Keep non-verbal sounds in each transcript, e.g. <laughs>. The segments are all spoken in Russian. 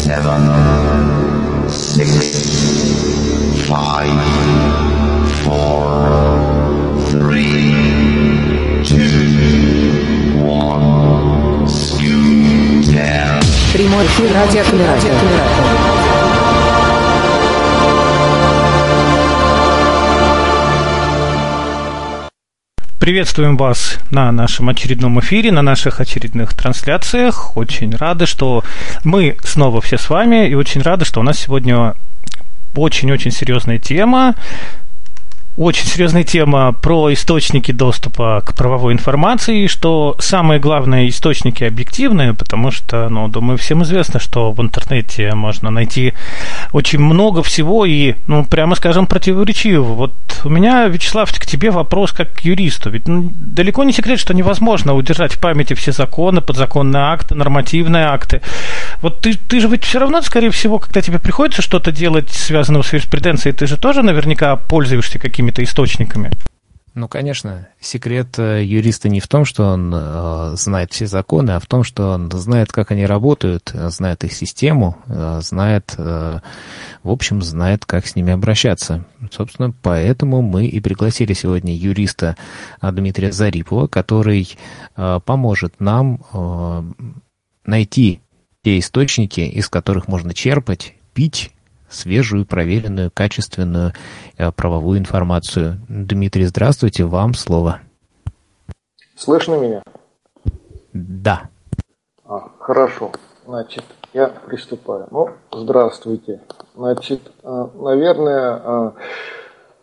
seven, six, five, four, three, two, one, scoot down. Прямой эфир радиоколлератор. Приветствуем вас на нашем очередном эфире, на наших очередных трансляциях. Очень рады, что мы снова все с вами, и очень рады, что у нас сегодня очень-очень серьезная тема. Очень серьезная тема про источники доступа к правовой информации, что самые главные источники объективные, потому что, ну, думаю, всем известно, что в интернете можно найти очень много всего и, ну, прямо скажем, противоречивого. Вот у меня, Вячеслав, к тебе вопрос как к юристу. Ведь ну, далеко не секрет, что невозможно удержать в памяти все законы, подзаконные акты, нормативные акты. Вот ты, ты же ведь все равно, скорее всего, когда тебе приходится что-то делать, связанное с юриспруденцией, ты же тоже наверняка пользуешься какими какими-то источниками. Ну, конечно, секрет э, юриста не в том, что он э, знает все законы, а в том, что он знает, как они работают, знает их систему, э, знает, э, в общем, знает, как с ними обращаться. Собственно, поэтому мы и пригласили сегодня юриста э, Дмитрия Зарипова, который э, поможет нам э, найти те источники, из которых можно черпать, пить свежую, проверенную, качественную э, правовую информацию. Дмитрий, здравствуйте, вам слово. Слышно меня? Да. А, хорошо. Значит, я приступаю. Ну, здравствуйте. Значит, э, наверное, э,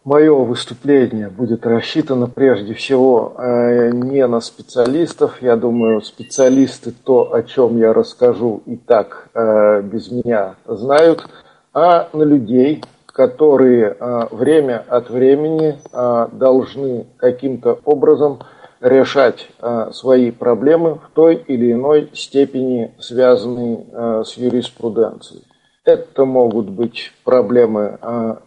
мое выступление будет рассчитано прежде всего не на специалистов. Я думаю, специалисты то, о чем я расскажу, и так без меня знают – а на людей, которые а, время от времени а, должны каким-то образом решать а, свои проблемы в той или иной степени, связанные с юриспруденцией. Это могут быть проблемы,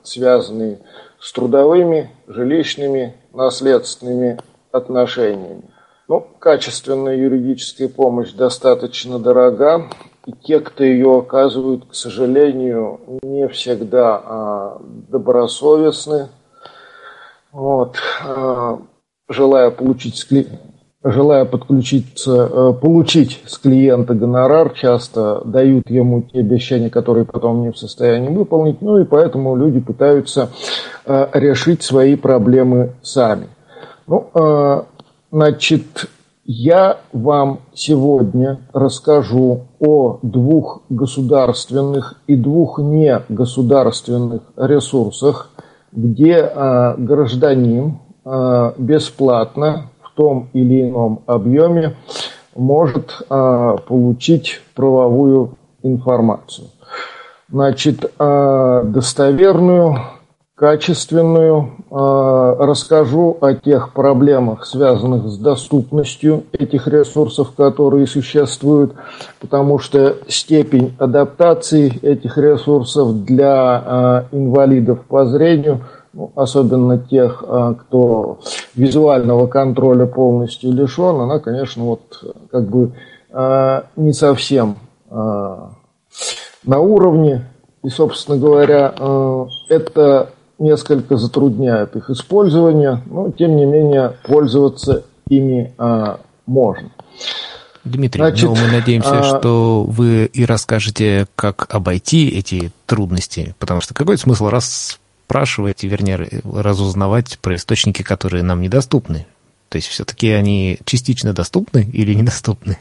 связанные с трудовыми, жилищными, наследственными отношениями. Ну, качественная юридическая помощь достаточно дорога, и те, кто ее оказывают, к сожалению, не всегда а, добросовестны. Вот, а, желая получить желая подключиться, а, получить с клиента гонорар, часто дают ему те обещания, которые потом не в состоянии выполнить, ну и поэтому люди пытаются а, решить свои проблемы сами. Ну, а, значит, я вам сегодня расскажу о двух государственных и двух негосударственных ресурсах, где э, гражданин э, бесплатно в том или ином объеме может э, получить правовую информацию. Значит, достоверную качественную. А, расскажу о тех проблемах, связанных с доступностью этих ресурсов, которые существуют, потому что степень адаптации этих ресурсов для а, инвалидов по зрению, ну, особенно тех, а, кто визуального контроля полностью лишен, она, конечно, вот как бы не совсем на уровне. И, собственно говоря, это несколько затрудняет их использование, но тем не менее пользоваться ими а, можно. Дмитрий, Значит, ну, мы надеемся, а... что вы и расскажете, как обойти эти трудности, потому что какой смысл расспрашивать, вернее, разузнавать про источники, которые нам недоступны? То есть все-таки они частично доступны или недоступны?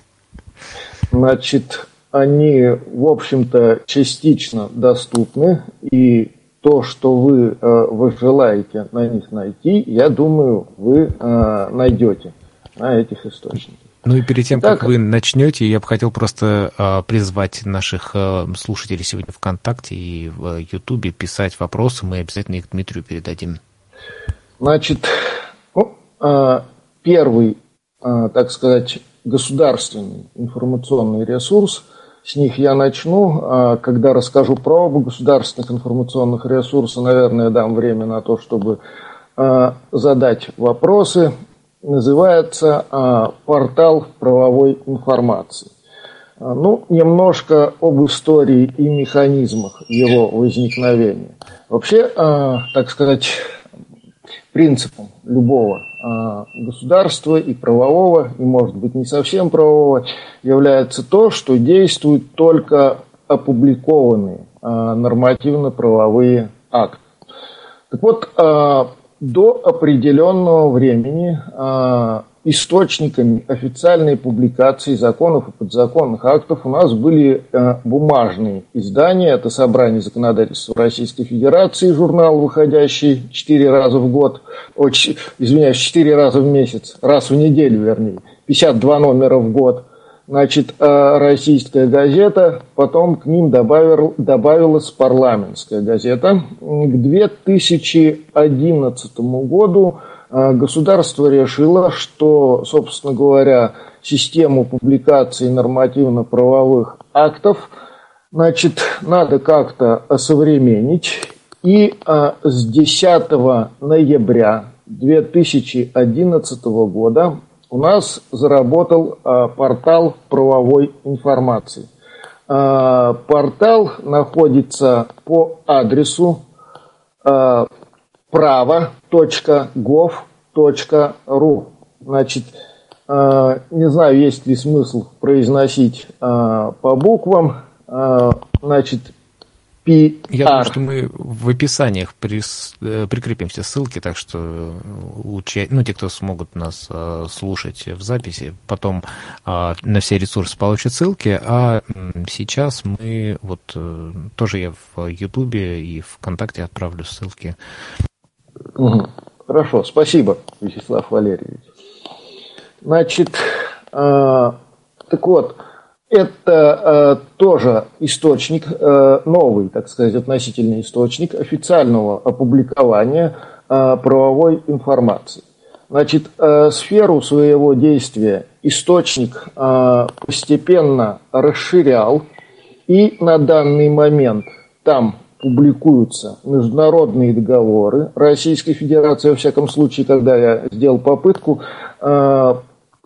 Значит, они, в общем-то, частично доступны, и то, что вы, э, вы желаете на них найти, я думаю, вы э, найдете на этих источниках. Ну и перед тем, так, как вы начнете, я бы хотел просто э, призвать наших э, слушателей сегодня ВКонтакте и в Ютубе писать вопросы, мы обязательно их Дмитрию передадим. Значит, ну, э, первый, э, так сказать, государственный информационный ресурс – с них я начну. А когда расскажу про оба государственных информационных ресурса, наверное, дам время на то, чтобы а, задать вопросы. Называется а, портал правовой информации. Ну, немножко об истории и механизмах его возникновения. Вообще, так сказать, принципом любого государства и правового, и, может быть, не совсем правового, является то, что действуют только опубликованные нормативно-правовые акты. Так вот, до определенного времени источниками официальной публикации законов и подзаконных актов у нас были э, бумажные издания. Это собрание законодательства Российской Федерации, журнал, выходящий четыре раза в год, извиняюсь, четыре раза в месяц, раз в неделю, вернее, 52 номера в год. Значит, э, российская газета, потом к ним добавил, добавилась парламентская газета. К 2011 году государство решило, что, собственно говоря, систему публикации нормативно-правовых актов значит, надо как-то осовременить. И а, с 10 ноября 2011 года у нас заработал а, портал правовой информации. А, портал находится по адресу а, право.gov.ru. Значит, э, не знаю, есть ли смысл произносить э, по буквам. Э, значит, PR. Я думаю, что мы в описаниях прис, прикрепим все ссылки, так что лучше, ну, те, кто смогут нас слушать в записи, потом на все ресурсы получат ссылки, а сейчас мы вот тоже я в Ютубе и ВКонтакте отправлю ссылки Угу. Хорошо, спасибо, Вячеслав Валерьевич. Значит, э, так вот, это э, тоже источник, э, новый, так сказать, относительный источник официального опубликования э, правовой информации. Значит, сферу своего действия источник постепенно расширял, и на данный момент там публикуются международные договоры. Российской Федерации, во всяком случае, когда я сделал попытку э,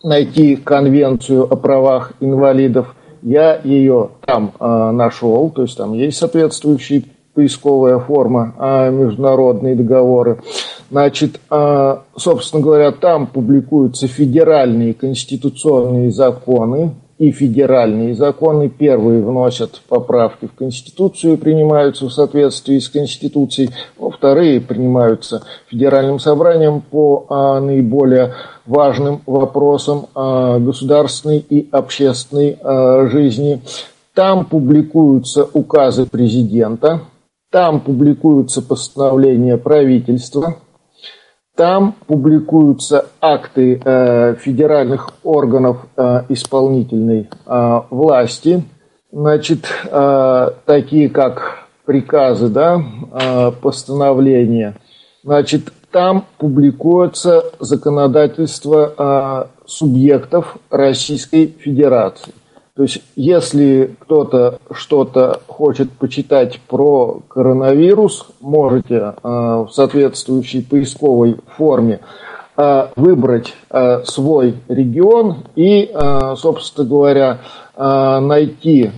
найти конвенцию о правах инвалидов, я ее там э, нашел, то есть там есть соответствующая поисковая форма, э, международные договоры. Значит, э, собственно говоря, там публикуются федеральные конституционные законы, и федеральные законы. Первые вносят поправки в Конституцию, принимаются в соответствии с Конституцией. Ну, вторые принимаются Федеральным собранием по а, наиболее важным вопросам а, государственной и общественной а, жизни. Там публикуются указы президента, там публикуются постановления правительства, там публикуются акты э, федеральных органов э, исполнительной э, власти, значит, э, такие как приказы, да, э, постановления. Значит, там публикуется законодательство э, субъектов Российской Федерации. То есть, если кто-то что-то хочет почитать про коронавирус, можете э, в соответствующей поисковой форме э, выбрать э, свой регион и, собственно говоря, найти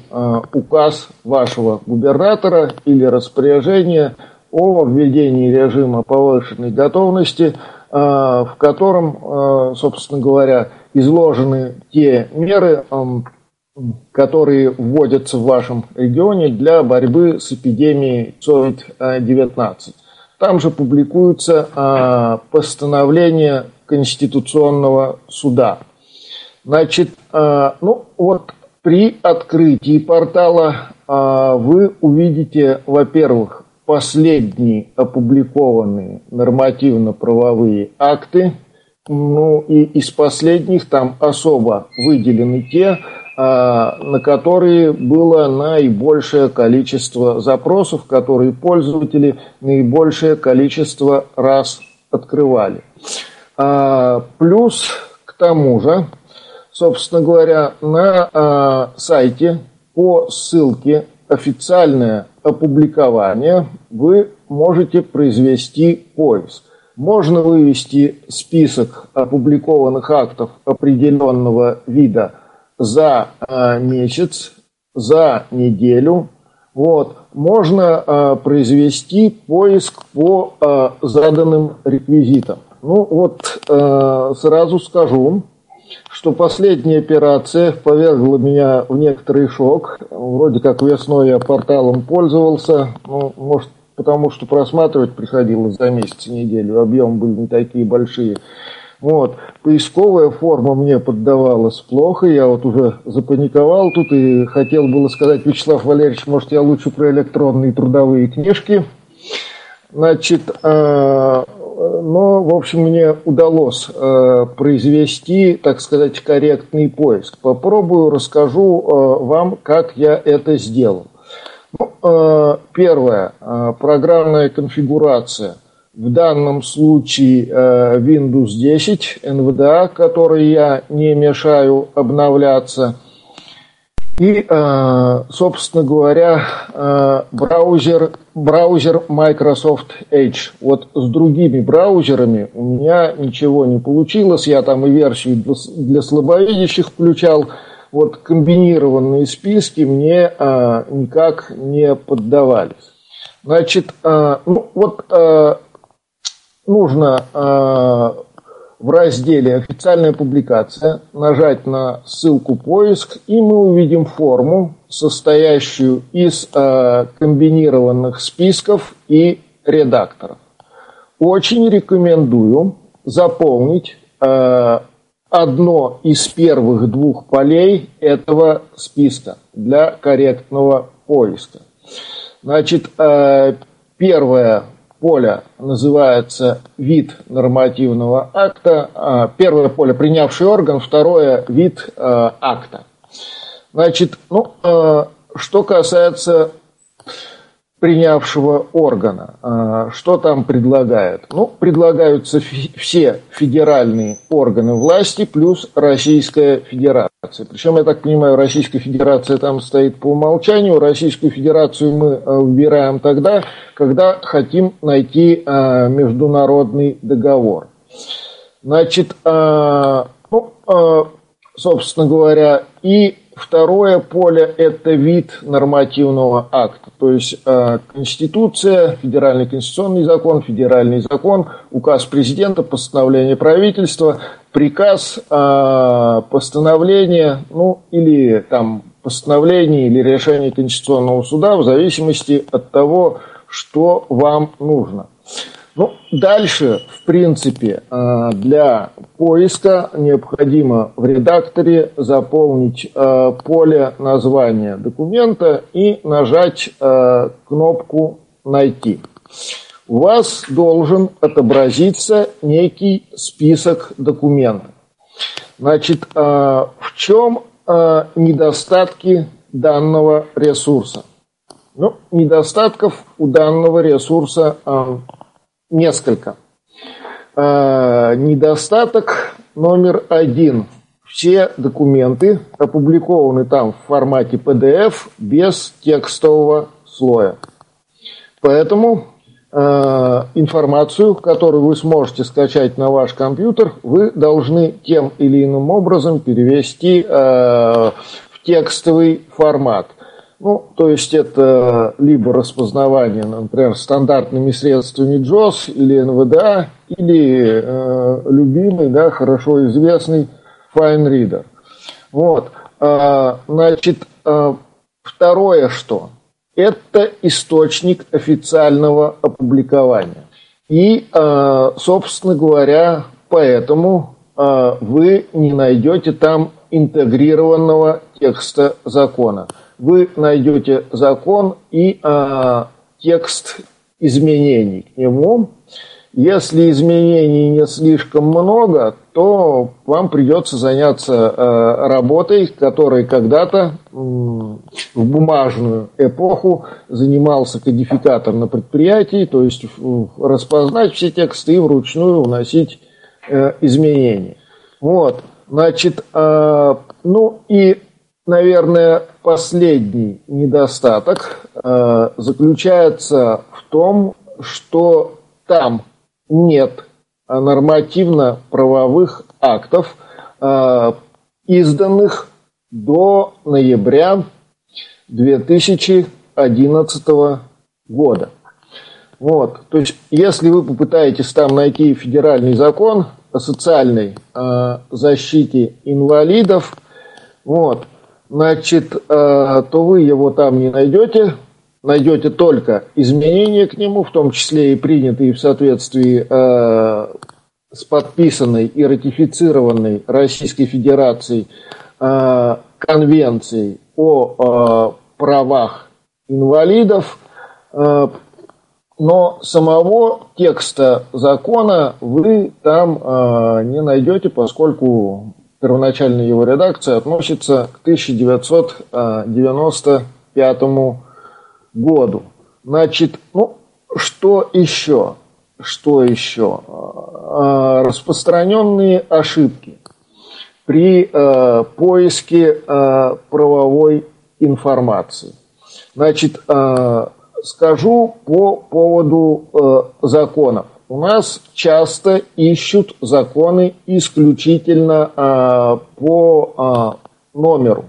указ вашего губернатора или распоряжение о введении режима повышенной готовности, в котором, собственно говоря, изложены те меры, которые вводятся в вашем регионе для борьбы с эпидемией COVID-19. Там же публикуются а, постановления Конституционного суда. Значит, а, ну вот при открытии портала а, вы увидите, во-первых, последние опубликованные нормативно-правовые акты, ну и из последних там особо выделены те, на которые было наибольшее количество запросов, которые пользователи наибольшее количество раз открывали. А, плюс к тому же, собственно говоря, на а, сайте по ссылке официальное опубликование вы можете произвести поиск. Можно вывести список опубликованных актов определенного вида за э, месяц, за неделю, вот, можно э, произвести поиск по э, заданным реквизитам. Ну вот сразу скажу, что последняя операция повергла меня в некоторый шок. Вроде как весной я порталом пользовался, ну, может, потому что просматривать приходилось за месяц неделю, объемы были не такие большие. Вот. Поисковая форма мне поддавалась плохо, я вот уже запаниковал тут и хотел было сказать, Вячеслав Валерьевич, может, я лучше про электронные трудовые книжки. Значит, э, но, в общем, мне удалось э, произвести, так сказать, корректный поиск. Попробую, расскажу э, вам, как я это сделал. Ну, первое, программная конфигурация. В данном случае э, Windows 10 NVDA, который я не мешаю обновляться – и, э, собственно говоря, э, браузер, браузер Microsoft Edge. Вот с другими браузерами у меня ничего не получилось. Я там и версию для слабовидящих включал. Вот комбинированные списки мне никак не поддавались. Значит, ну, вот нужно в разделе «Официальная публикация» нажать на ссылку «Поиск», и мы увидим форму, состоящую из э, комбинированных списков и редакторов. Очень рекомендую заполнить э, одно из первых двух полей этого списка для корректного поиска. Значит, э, первое поле называется вид нормативного акта. А, первое поле принявший орган, второе вид а, акта. Значит, ну, а, что касается принявшего органа. А, что там предлагают? Ну, предлагаются все федеральные органы власти плюс Российская Федерация. Причем, я так понимаю, Российская Федерация там стоит по умолчанию. Российскую Федерацию мы а, выбираем тогда, когда хотим найти а, международный договор. Значит, ну, собственно говоря, и Второе поле – это вид нормативного акта, то есть э, Конституция, Федеральный конституционный закон, Федеральный закон, указ президента, постановление правительства, приказ, э, постановление, ну или там постановление или решение Конституционного суда в зависимости от того, что вам нужно. Ну, дальше, в принципе, э, для поиска необходимо в редакторе заполнить э, поле названия документа и нажать э, кнопку «Найти». У вас должен отобразиться некий список документов. Значит, в чем недостатки данного ресурса? Ну, недостатков у данного ресурса несколько. А, недостаток номер один. Все документы опубликованы там в формате PDF без текстового слоя. Поэтому э, информацию, которую вы сможете скачать на ваш компьютер, вы должны тем или иным образом перевести э, в текстовый формат. Ну, то есть это либо распознавание, например, стандартными средствами JOS или NVDA, или э, любимый, да, хорошо известный FineReader. Вот. Э, значит, э, второе что? Это источник официального опубликования. И, э, собственно говоря, поэтому э, вы не найдете там интегрированного текста закона вы найдете закон и э, текст изменений к нему. Если изменений не слишком много, то вам придется заняться э, работой, которой когда-то э, в бумажную эпоху занимался кодификатор на предприятии, то есть э, распознать все тексты и вручную вносить э, изменения. Вот, значит, э, ну и наверное, последний недостаток э, заключается в том, что там нет нормативно-правовых актов, э, изданных до ноября 2011 года. Вот. То есть, если вы попытаетесь там найти федеральный закон о социальной э, защите инвалидов, вот, значит, э, то вы его там не найдете, найдете только изменения к нему, в том числе и принятые в соответствии э, с подписанной и ратифицированной Российской Федерацией э, конвенцией о правах инвалидов, но самого текста закона вы там не найдете, поскольку первоначальная его редакция относится к 1995 году. Значит, ну, что еще? Что еще? Э, распространенные ошибки при э, поиске э, правовой информации. Значит, э, скажу по поводу э, законов. У нас часто ищут законы исключительно э, по э, номеру.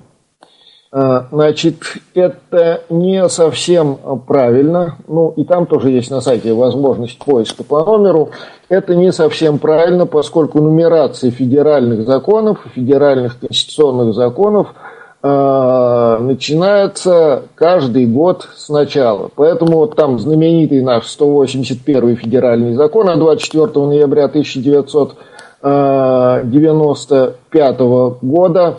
Э, значит, это не совсем правильно. Ну, и там тоже есть на сайте возможность поиска по номеру. Это не совсем правильно, поскольку нумерация федеральных законов, федеральных конституционных законов – начинается каждый год сначала. Поэтому вот там знаменитый наш 181 федеральный закон от 24 ноября 1995 года,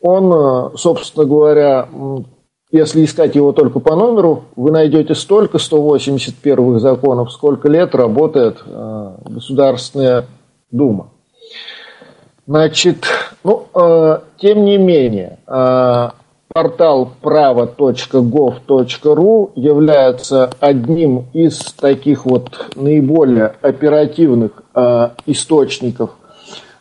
он, э, собственно говоря, если искать его только по номеру, вы найдете столько 181 законов, сколько лет работает э, Государственная Дума. Значит, ну, э, тем не менее, э, портал право.gov.ru является одним из таких вот наиболее оперативных э, источников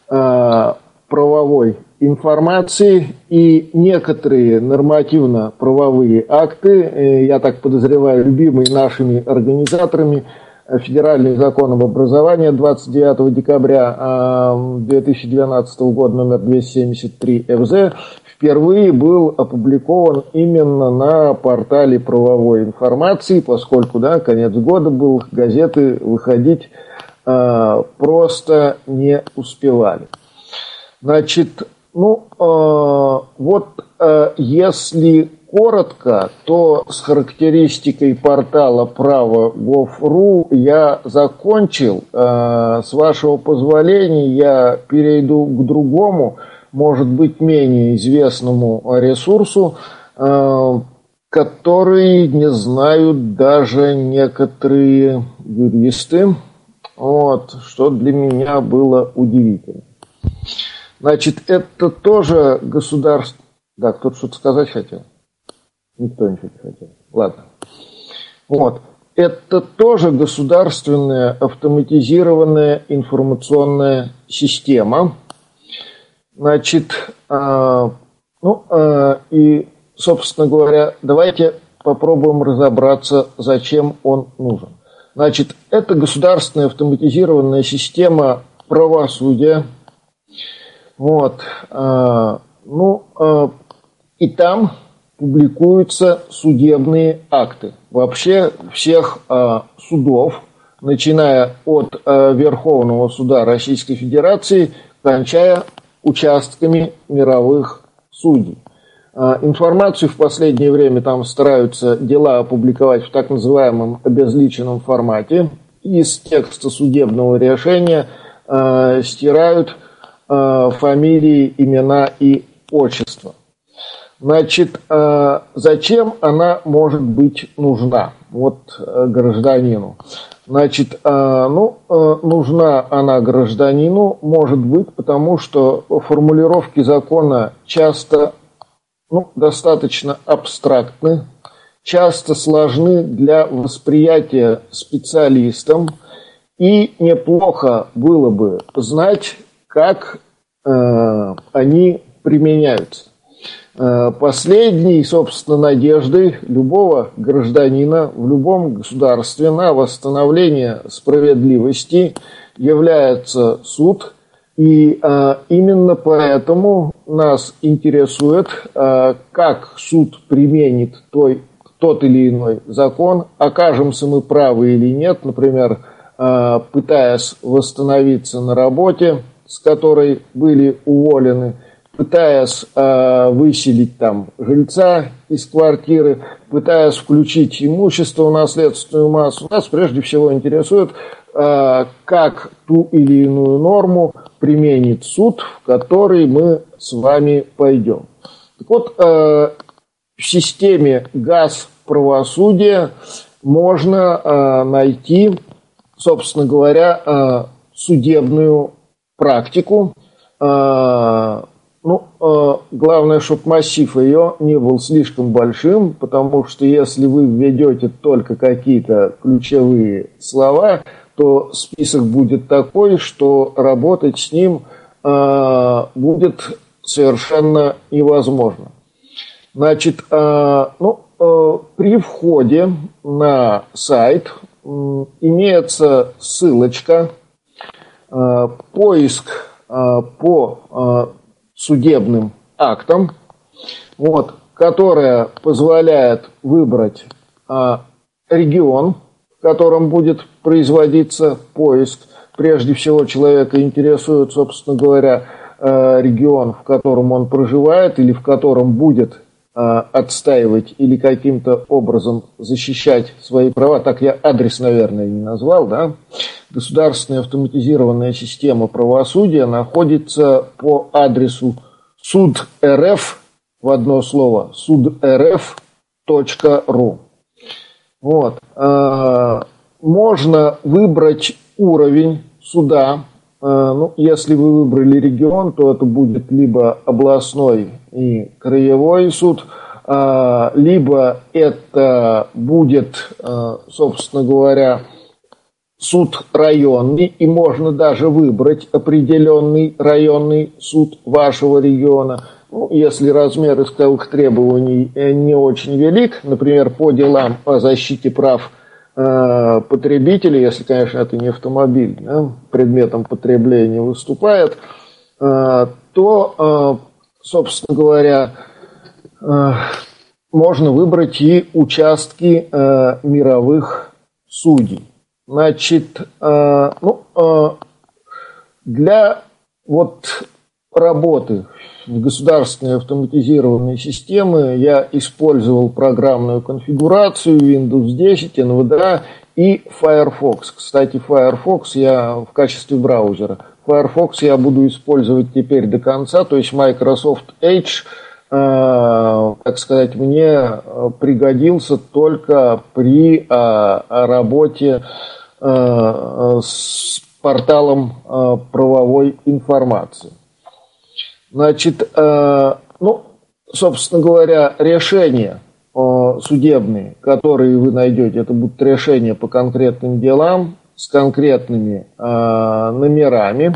э, правовой информации. И некоторые нормативно-правовые акты, я так подозреваю, любимые нашими организаторами – федеральный закон об образовании 29 декабря 2012 года номер 273 ФЗ впервые был опубликован именно на портале правовой информации, поскольку, да, конец года был, газеты выходить э, просто не успевали. Значит, ну, э, вот э, если коротко, то с характеристикой портала право.gov.ru я закончил. Э, с вашего позволения я перейду к другому, может быть, менее известному ресурсу, э, который не знают даже некоторые юристы, вот, что для меня было удивительно. Значит, это тоже государство... Да, кто-то что-то сказать хотел? Никто ничего не хотел. Ладно. Вот. Это тоже государственная автоматизированная информационная система. Значит, э, ну э, и, собственно говоря, давайте попробуем разобраться, зачем он нужен. Значит, это государственная автоматизированная система правосудия. Вот. Э, ну, и там публикуются судебные акты. Вообще всех э, судов, начиная от э, Верховного суда Российской Федерации, кончая участками мировых судей. Э, информацию в последнее время там стараются дела опубликовать в так называемом обезличенном формате. Из текста судебного решения э, стирают э, фамилии, имена и отчества. Значит, э, зачем она может быть нужна вот э, гражданину? Значит, э, ну, нужна она гражданину, может быть, потому что формулировки закона часто ну, достаточно абстрактны, часто сложны для восприятия специалистам, и неплохо было бы знать, как э, они применяются. Э, последней, собственно, надеждой любого гражданина в любом государстве на восстановление справедливости является суд, И а, именно поэтому нас интересует, а, как суд применит той, тот или иной закон, окажемся мы правы или нет, например, а, пытаясь восстановиться на работе, с которой были уволены, пытаясь э, выселить там жильца из квартиры, пытаясь включить имущество в наследственную массу, нас прежде всего интересует, э, как ту или иную норму применит суд, в который мы с вами пойдем. Так вот, э, в системе газ правосудия можно э, найти, собственно говоря, э, судебную практику, э, ну, э, главное, чтобы массив ее не был слишком большим, потому что если вы введете только какие-то ключевые слова, то список будет такой, что работать с ним э, будет совершенно невозможно. Значит, э, ну, при входе на сайт имеется ссылочка, поиск по судебным актом, вот, которая позволяет выбрать а, регион, в котором будет производиться поиск. Прежде всего человека интересует, собственно говоря, а, регион, в котором он проживает или в котором будет отстаивать или каким-то образом защищать свои права. Так я адрес, наверное, не назвал, да? государственная автоматизированная система правосудия находится по адресу суд РФ в одно слово суд рф.ру. Вот. А, можно выбрать уровень суда. А, ну, если вы выбрали регион, то это будет либо областной и краевой суд, а, либо это будет, собственно говоря, суд районный, и можно даже выбрать определенный районный суд вашего региона. Ну, если размер исковых требований э, не очень велик, например, по делам о защите прав э, потребителей, если, конечно, это не автомобиль, да, предметом потребления выступает, э, то, собственно говоря, э, можно выбрать и участки э, мировых судей. Значит, э, ну, для вот работы в государственной автоматизированной системы я использовал программную конфигурацию Windows 10, NVDA и Firefox. Кстати, Firefox я в качестве браузера. Firefox я буду использовать теперь до конца, то есть Microsoft Edge – Э, так сказать, мне э, пригодился только при э, работе с порталом правовой информации. Значит, ну, собственно говоря, решения судебные, которые вы найдете, это будут решения по конкретным делам с конкретными номерами.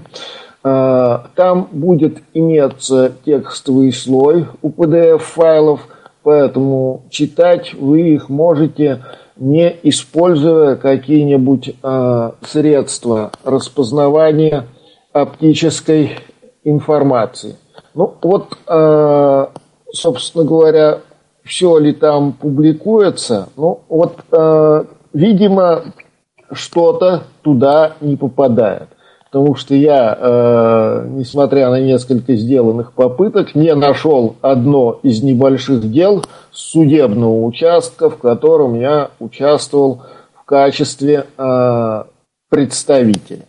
А, там будет иметься текстовый слой у PDF-файлов, поэтому читать вы их можете не используя какие-нибудь э, средства распознавания оптической информации. Ну вот, э, собственно говоря, все ли там публикуется, ну вот, э, видимо, что-то туда не попадает потому что я, э, несмотря на несколько сделанных попыток, не нашел одно из небольших дел судебного участка, в котором я участвовал в качестве э, представителя.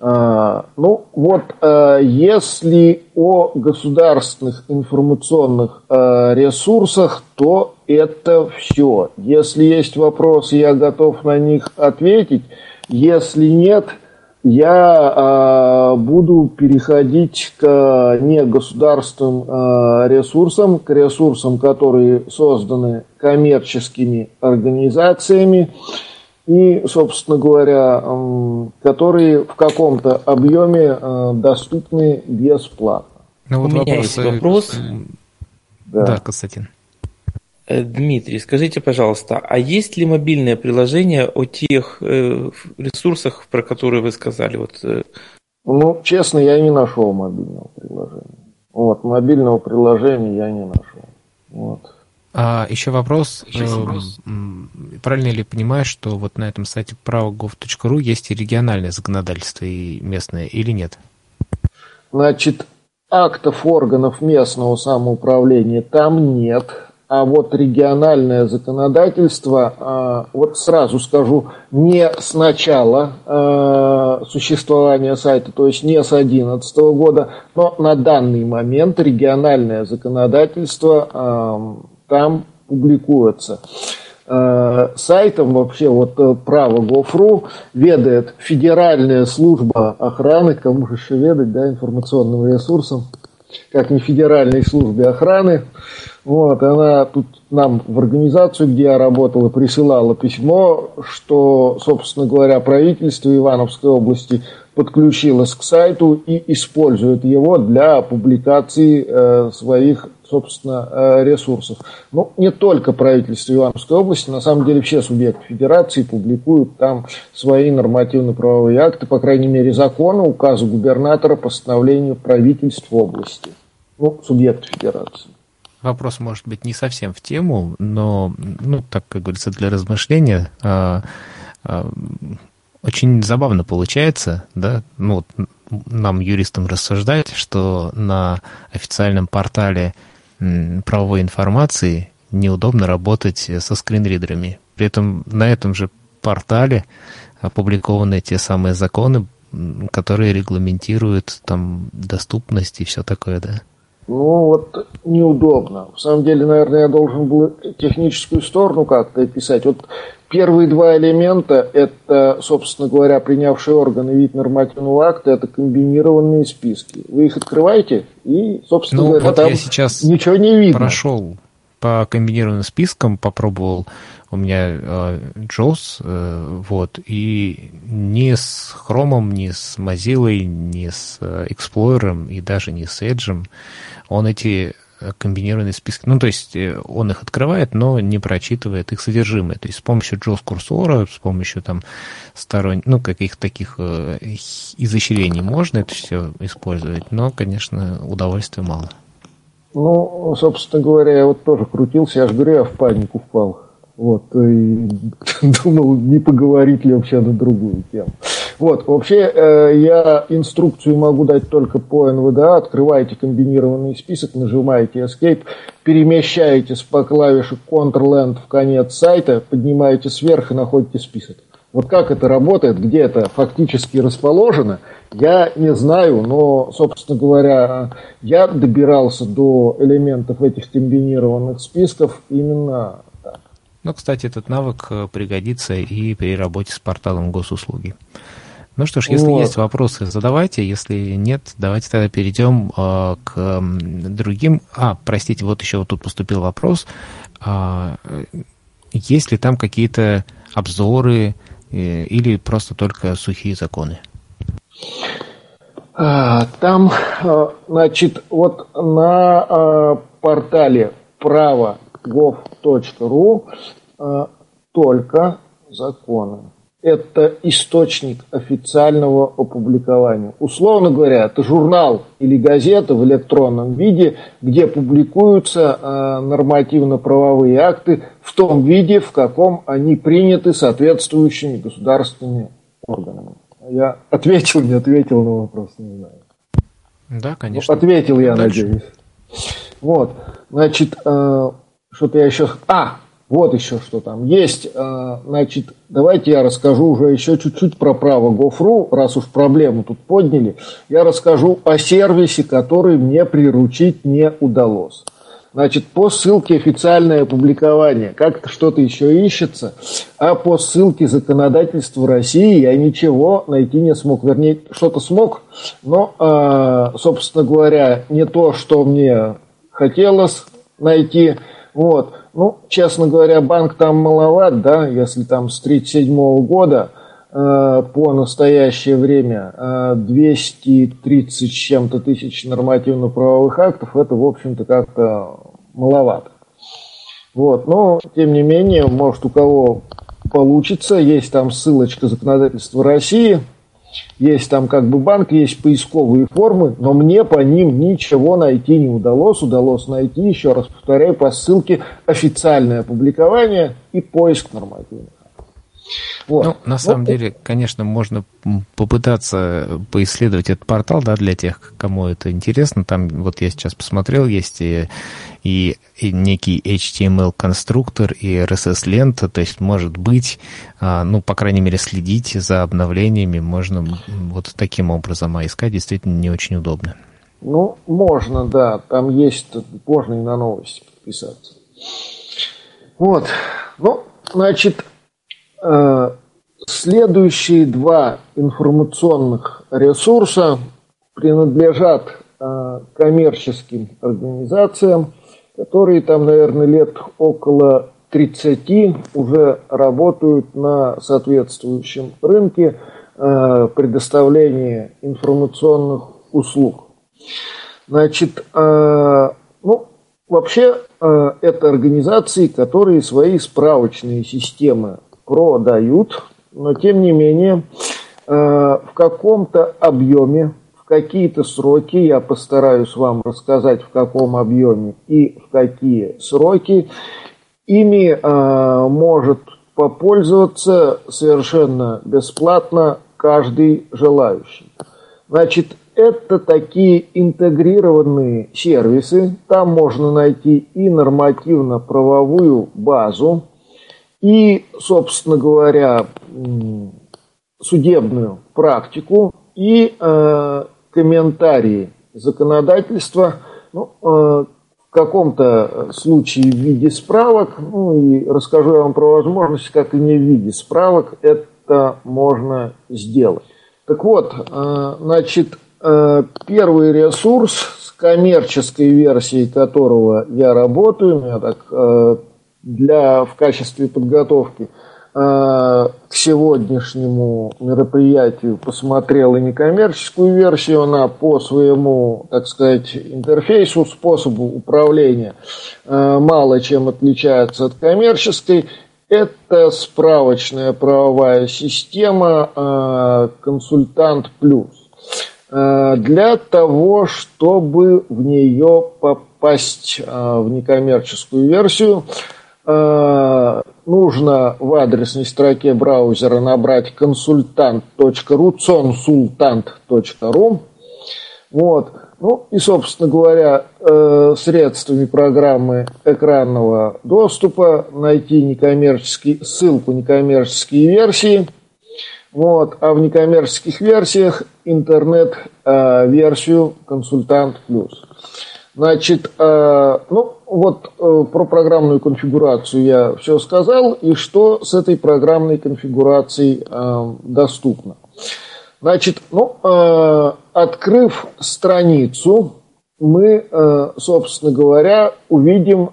Э, ну вот, э, если о государственных информационных э, ресурсах, то это все. Если есть вопросы, я готов на них ответить. Если нет – я э, буду переходить к негосударственным ресурсам, к ресурсам, которые созданы коммерческими организациями и, собственно говоря, э, которые в каком-то объеме э, доступны бесплатно. Ну, вот У меня есть вопрос. Да. да, Константин. Э, Дмитрий, скажите, пожалуйста, а есть ли мобильное приложение о тех э, ресурсах, про которые вы сказали? Вот, э, Ну, честно, я не нашел мобильного приложения. Вот, мобильного приложения я не нашел. Вот. А еще вопрос. Еще э, вопрос. Правильно ли понимаешь, что вот на этом сайте правогов.ру есть и региональное законодательство и местное или нет? Значит, актов органов местного самоуправления там нет. А вот региональное законодательство, а, вот сразу скажу, не с начала а, существования сайта, то есть не с 2011 года, но на данный момент региональное законодательство там публикуется. Сайтом вообще вот э, право Гофру ведает Федеральная служба охраны, кому же еще ведать, да, информационным ресурсом, как не Федеральной службе охраны. Вот, она тут нам в организацию, где я работал, присылала письмо, что, собственно говоря, правительство Ивановской области подключилось к сайту и использует его для публикации э, своих, собственно, э, ресурсов. Ну, не только правительство Ивановской области, на самом деле все субъекты федерации публикуют там свои нормативно-правовые акты, по крайней мере, законы, указы губернатора, постановления правительств области, ну, субъекты федерации. Вопрос может быть не совсем в тему, но, ну, так как говорится, для размышления а, а, очень забавно получается, да, ну, нам, юристам, рассуждать, что на официальном портале правовой информации неудобно работать со скринридерами. При этом на этом же портале опубликованы те самые законы, которые регламентируют там доступность и все такое, да. Ну, вот неудобно. В самом деле, наверное, я должен был техническую сторону как-то описать. Вот первые два элемента – это, собственно говоря, принявшие органы вид нормативного акта, это комбинированные списки. Вы их открываете, и, собственно ну, говоря, вот там я сейчас ничего не видно. прошел по комбинированным спискам, попробовал у меня э, JAWS, э, вот, и ни с Chrome, ни с Mozilla, ни с э, Explorer и даже не с Edge он эти э, комбинированные списки, ну, то есть э, он их открывает, но не прочитывает их содержимое. То есть с помощью JAWS-курсора, с помощью там сторонних, ну, каких-то таких э, изощрений можно это все использовать, но, конечно, удовольствия мало. Ну, собственно говоря, я вот тоже крутился, я же говорю, я в панику впал. Вот, и <laughs> думал, не поговорить ли вообще на другую тему. Вот, вообще э, я инструкцию могу дать только по НВДА. Открываете комбинированный список, нажимаете Escape, перемещаетесь по клавише Ctrl-End в конец сайта, поднимаете сверху и находите список. Вот как это работает, где это фактически расположено, я не знаю, но, собственно говоря, я добирался до элементов этих комбинированных списков именно так. Ну, кстати, этот навык э, пригодится и при работе с порталом госуслуги. Ну что ж, если вот. есть вопросы, задавайте. Если нет, давайте тогда перейдем э, к другим. А, простите, вот еще вот тут поступил вопрос. А, есть ли там какие-то обзоры э, или просто только сухие законы? А, там, э, значит, вот на э, портале право.gov.ru э, только законы это источник официального опубликования. Условно говоря, это журнал или газета в электронном виде, где публикуются э, нормативно-правовые акты в том виде, в каком они приняты соответствующими государственными органами. Я ответил, не ответил на вопрос, не знаю. Да, конечно. ответил я, Дальше. надеюсь. Вот, значит, э, что-то я еще... А, вот еще что там есть. А, значит, давайте я расскажу уже еще чуть-чуть про право Гофру, раз уж проблему тут подняли. Я расскажу о сервисе, который мне приручить не удалось. Значит, по ссылке официальное опубликование, как-то что-то еще ищется, а по ссылке законодательства России я ничего найти не смог. Вернее, что-то смог, но, а, собственно говоря, не то, что мне хотелось найти. Вот. Ну, честно говоря, банк там маловат, да, если там с 1937 года э, по настоящее время э, 230 с чем-то тысяч нормативно-правовых актов, это, в общем-то, как-то маловато. Вот, но, тем не менее, может, у кого получится, есть там ссылочка законодательства России, Есть там как бы банк, есть поисковые формы, но мне по ним ничего найти не удалось. Удалось найти, еще раз повторяю, по ссылке официальное опубликование и поиск нормативных. Вот. Ну, на самом вот. деле, конечно, можно попытаться поисследовать этот портал, да, для тех, кому это интересно. Там, вот я сейчас посмотрел, есть и, и, некий HTML-конструктор, и RSS-лента, то есть, может быть, а, ну, по крайней мере, следить за обновлениями можно вот таким образом, а искать действительно не очень удобно. Ну, можно, да, там есть, можно и на новости подписаться. Вот, ну, значит, Э, следующие два информационных ресурса принадлежат э, коммерческим организациям, которые там, наверное, лет около 30 уже работают на соответствующем рынке э, предоставления информационных услуг. Значит, ну, вообще это организации, которые свои справочные системы продают, но тем не менее э, в каком-то объеме, какие-то сроки, я постараюсь вам рассказать, в каком объеме и в какие сроки, ими э, может попользоваться совершенно бесплатно каждый желающий. Значит, это такие интегрированные сервисы. Там можно найти и нормативно-правовую базу, и, собственно говоря, судебную практику и э, комментарии законодательства, ну, э, в каком-то случае в виде справок, ну и расскажу я вам про возможность, как и не в виде справок это можно сделать. Так вот, э, значит, э, первый ресурс с коммерческой версией которого я работаю, я так для, в качестве подготовки к сегодняшнему мероприятию посмотрел и некоммерческую версию, она по своему, так сказать, интерфейсу, способу управления э, мало чем отличается от коммерческой. Это справочная правовая система э, «Консультант плюс». Для того, чтобы в нее попасть в некоммерческую версию, Э, нужно в адресной строке браузера набрать консультант.ру, consultant.ru. Вот. Ну и, собственно говоря, э, средствами программы экранного доступа найти некоммерческий, ссылку некоммерческие версии. Вот. А в некоммерческих версиях интернет-версию э, консультант плюс. Значит, э, ну вот э, про программную конфигурацию я все сказал, и что с этой программной конфигурацией э, доступно. Значит, ну, открыв страницу, мы, собственно говоря, увидим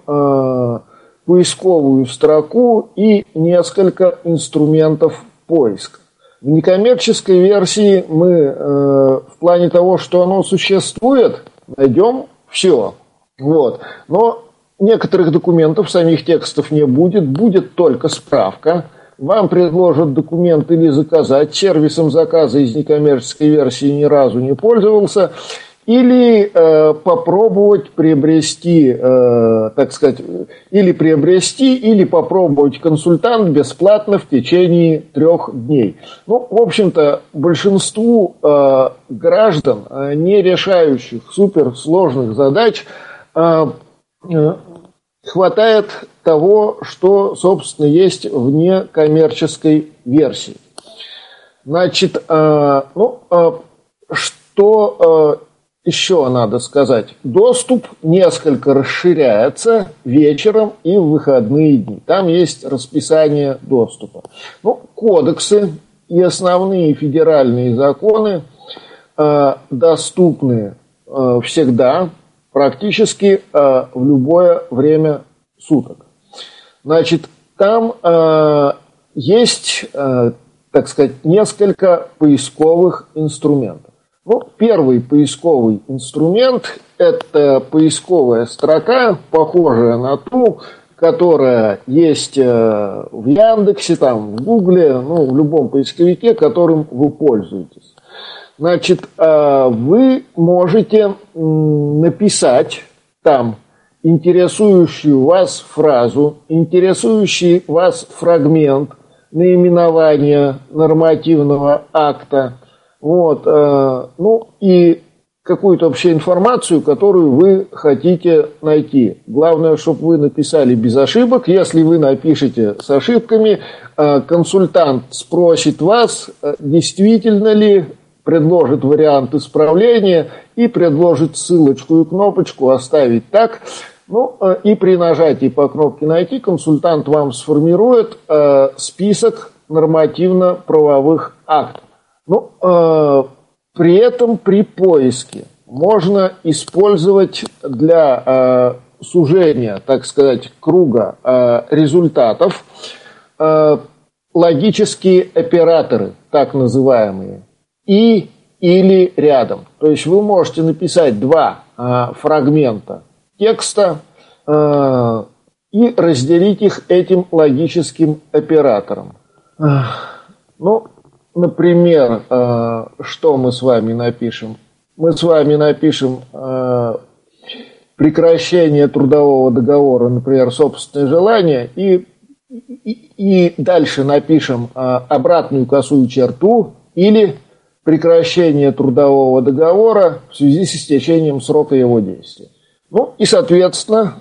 поисковую строку и несколько инструментов поиска. В некоммерческой версии мы в плане того, что оно существует, найдем все. Вот. Но некоторых документов, самих текстов не будет, будет только справка. Вам предложат документ или заказать. Сервисом заказа из некоммерческой версии ни разу не пользовался. Или э, попробовать приобрести, э, так сказать, или приобрести, или попробовать консультант бесплатно в течение трех дней. Ну, в общем-то, большинству э, граждан, э, не решающих суперсложных задач, э, э, хватает того, что, собственно, есть в некоммерческой версии. Значит, э, ну, э, что э, еще надо сказать, доступ несколько расширяется вечером и в выходные дни. Там есть расписание доступа. Ну, кодексы и основные федеральные законы э, доступны э, всегда, практически э, в любое время суток. Значит, там э, есть, э, так сказать, несколько поисковых инструментов. Ну, первый поисковый инструмент – это поисковая строка, похожая на ту, которая есть э, в Яндексе, там, в Гугле, ну, в любом поисковике, которым вы пользуетесь. Значит, э, вы можете написать там интересующую вас фразу, интересующий вас фрагмент наименования нормативного акта, вот, э, ну и какую-то вообще информацию, которую вы хотите найти. Главное, чтобы вы написали без ошибок. Если вы напишете с ошибками, э, консультант спросит вас, э, действительно ли предложит вариант исправления и предложит ссылочку и кнопочку оставить так. Ну э, и при нажатии по кнопке «Найти» консультант вам сформирует э, список нормативно-правовых актов. Ну, э, при этом при поиске можно использовать для э, сужения, так сказать, круга э, результатов э, логические операторы, так называемые и или рядом. То есть вы можете написать два э, фрагмента текста э, и разделить их этим логическим оператором. Ну, например, э, что мы с вами напишем? Мы с вами напишем э, прекращение трудового договора, например, собственное желание, и, и, и дальше напишем э, обратную косую черту или прекращение трудового договора в связи с истечением срока его действия. Ну и, соответственно,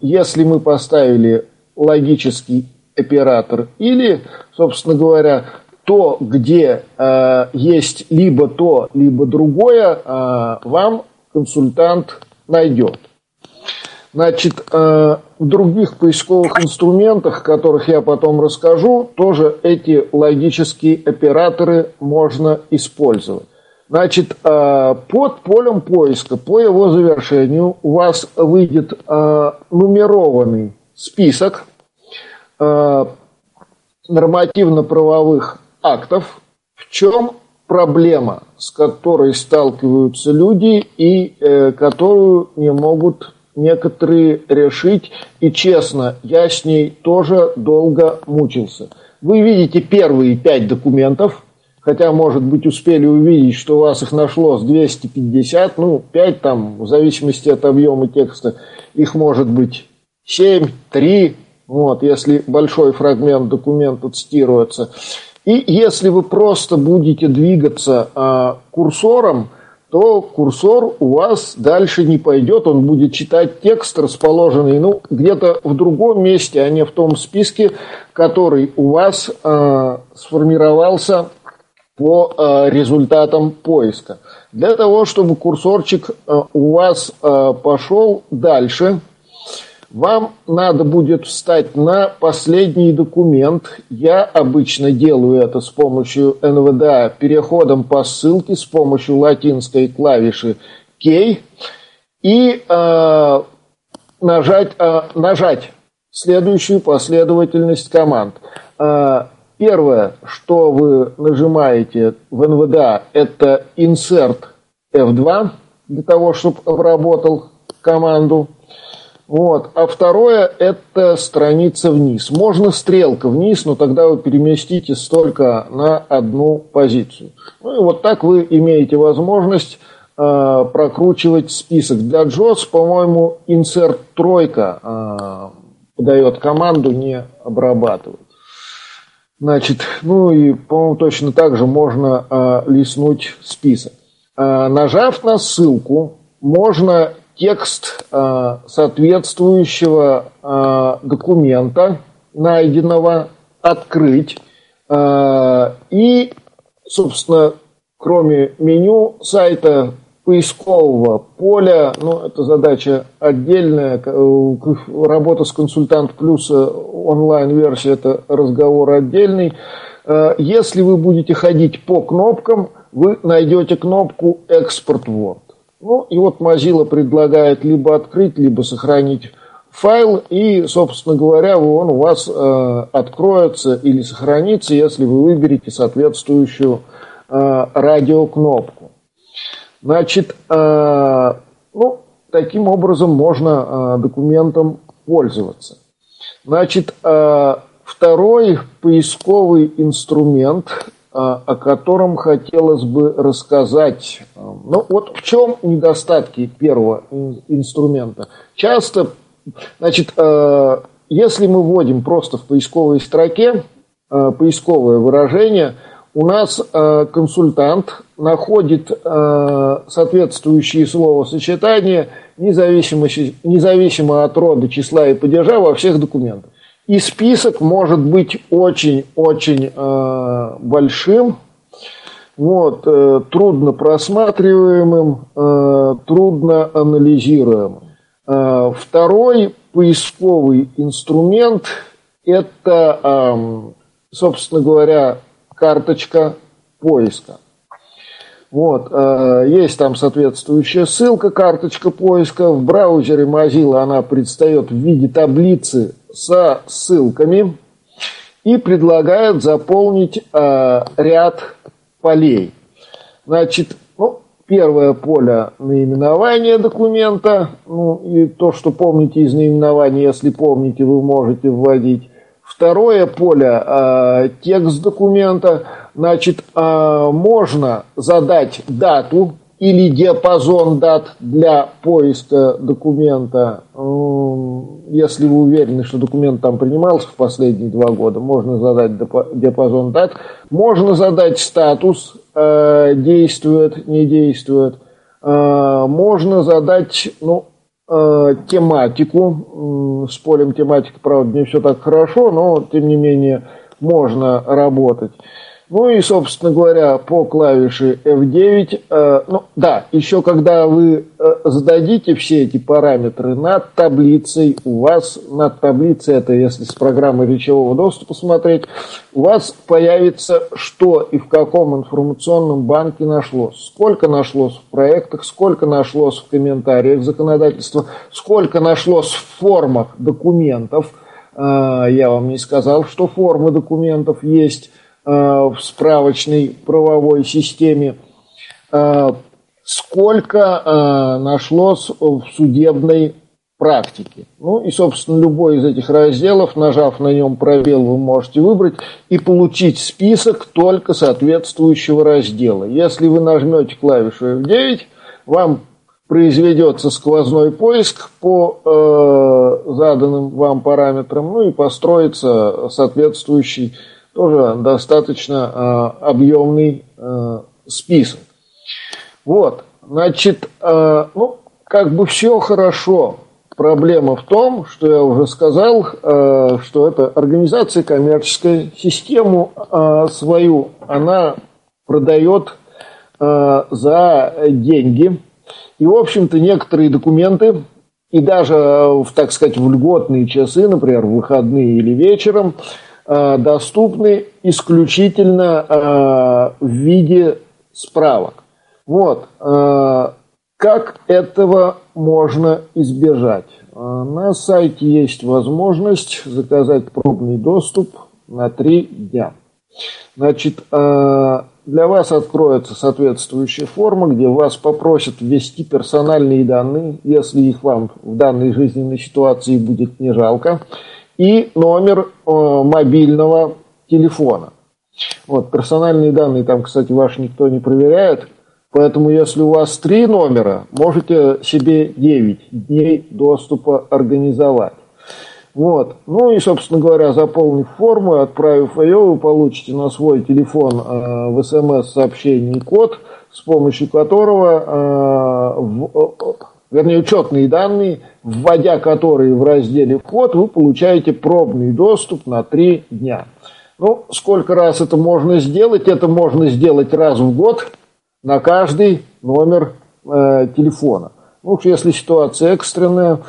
если мы поставили логический оператор или, собственно говоря, то, где э, есть либо то, либо другое, э, вам консультант найдет. Значит, э, в других поисковых инструментах, которых я потом расскажу, тоже эти логические операторы можно использовать. Значит, э, под полем поиска, по его завершению, у вас выйдет э, нумерованный список нормативно-правовых актов. В чем проблема, с которой сталкиваются люди и которую не могут некоторые решить. И честно, я с ней тоже долго мучился. Вы видите первые пять документов, хотя, может быть, успели увидеть, что у вас их нашло с 250, ну, 5 там, в зависимости от объема текста, их может быть 7, 3, вот, если большой фрагмент документа цитируется. И если вы просто будете двигаться э, курсором, то курсор у вас дальше не пойдет, он будет читать текст, расположенный ну, где-то в другом месте, а не в том списке, который у вас э, сформировался по э, результатам поиска. Для того, чтобы курсорчик э, у вас э, пошел дальше, вам надо будет встать на последний документ. Я обычно делаю это с помощью НВДА переходом по ссылке с помощью латинской клавиши K и э, нажать, э, нажать следующую последовательность команд. Э, первое, что вы нажимаете в НВДА, это Insert F2 для того, чтобы обработал команду. Вот. А второе – это страница вниз. Можно стрелка вниз, но тогда вы переместитесь только на одну позицию. Ну и вот так вы имеете возможность э, прокручивать список. Для JOS, по-моему, insert тройка э, подает команду не обрабатывать. Значит, ну и, по-моему, точно так же можно э, листнуть список. Э, нажав на ссылку, можно текст э, соответствующего э, документа, найденного, открыть. Э, и, собственно, кроме меню сайта поискового поля, ну, это задача отдельная, работа с консультант плюс онлайн-версия, это разговор отдельный. Если вы будете ходить по кнопкам, вы найдете кнопку «Экспорт Word». Ну, и вот Mozilla предлагает либо открыть, либо сохранить файл, и, собственно говоря, он у вас э, откроется или сохранится, если вы выберете соответствующую э, радиокнопку. Значит, э, ну, таким образом можно э, документом пользоваться. Значит, э, второй поисковый инструмент – о котором хотелось бы рассказать. Ну вот в чем недостатки первого инструмента? Часто, значит, если мы вводим просто в поисковой строке поисковое выражение, у нас консультант находит соответствующие словосочетания независимо, независимо от рода, числа и падежа во всех документах. И список может быть очень-очень э, большим, вот, э, трудно просматриваемым, э, трудно анализируемым. Э, второй поисковый инструмент – это, э, собственно говоря, карточка поиска. Вот, э, есть там соответствующая ссылка, карточка поиска. В браузере Mozilla она предстает в виде таблицы со ссылками и предлагает заполнить э, ряд полей. Значит, ну, первое поле наименование документа, ну и то, что помните из наименования, если помните, вы можете вводить. Второе поле э, текст документа, значит, э, можно задать дату или диапазон дат для поиска документа, если вы уверены, что документ там принимался в последние два года, можно задать диапазон дат, можно задать статус, э, действует, не действует, э, можно задать, ну, э, тематику, с полем тематики, правда, не все так хорошо, но, тем не менее, можно работать. Ну и, собственно говоря, по клавише F9, э, ну да, еще когда вы э, зададите все эти параметры над таблицей, у вас над таблицей, это если с программы речевого доступа смотреть, у вас появится, что и в каком информационном банке нашлось. Сколько нашлось в проектах, сколько нашлось в комментариях законодательства, сколько нашлось в формах документов. Э, я вам не сказал, что формы документов есть в справочной правовой системе, э, сколько э, нашлось в судебной практике. Ну и, собственно, любой из этих разделов, нажав на нем пробел, вы можете выбрать и получить список только соответствующего раздела. Если вы нажмете клавишу F9, вам произведется сквозной поиск по э, заданным вам параметрам, ну и построится соответствующий тоже достаточно э, объемный э, список. Вот, значит, э, ну, как бы все хорошо. Проблема в том, что я уже сказал, э, что эта организация коммерческая, систему э, свою она продает э, за деньги. И, в общем-то, некоторые документы, и даже, в, так сказать, в льготные часы, например, в выходные или вечером, Э, доступны исключительно э, в виде справок. Вот. Э, как этого можно избежать? На сайте есть возможность заказать пробный доступ на три дня. Значит, для вас откроется соответствующая форма, где вас попросят ввести персональные данные, если их вам в данной жизненной ситуации будет не жалко и номер э, мобильного телефона. Вот, персональные данные там, кстати, ваши никто не проверяет. Поэтому, если у вас три номера, можете себе 9 дней доступа организовать. Вот. Ну и, собственно говоря, заполнив форму, отправив ее, вы получите на свой телефон э, в смс-сообщении код, с помощью которого э, в, вернее, учетные данные, вводя которые в разделе «Вход», вы получаете пробный доступ на три дня. Ну, сколько раз это можно сделать? Это можно сделать раз в год на каждый номер э, телефона. Ну, если ситуация экстренная,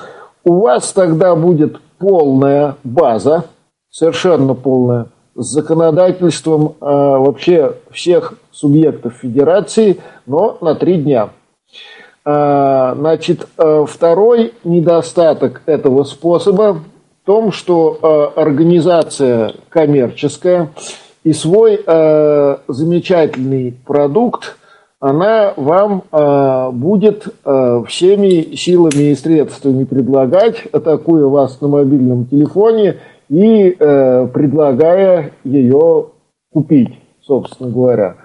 у вас тогда будет полная база, совершенно полная, с законодательством э, вообще всех субъектов федерации, но на три дня. А, значит, а, второй недостаток этого способа в том, что а, организация коммерческая и свой замечательный продукт она вам будет всеми силами и средствами предлагать, атакуя вас на мобильном телефоне и предлагая ее купить собственно говоря.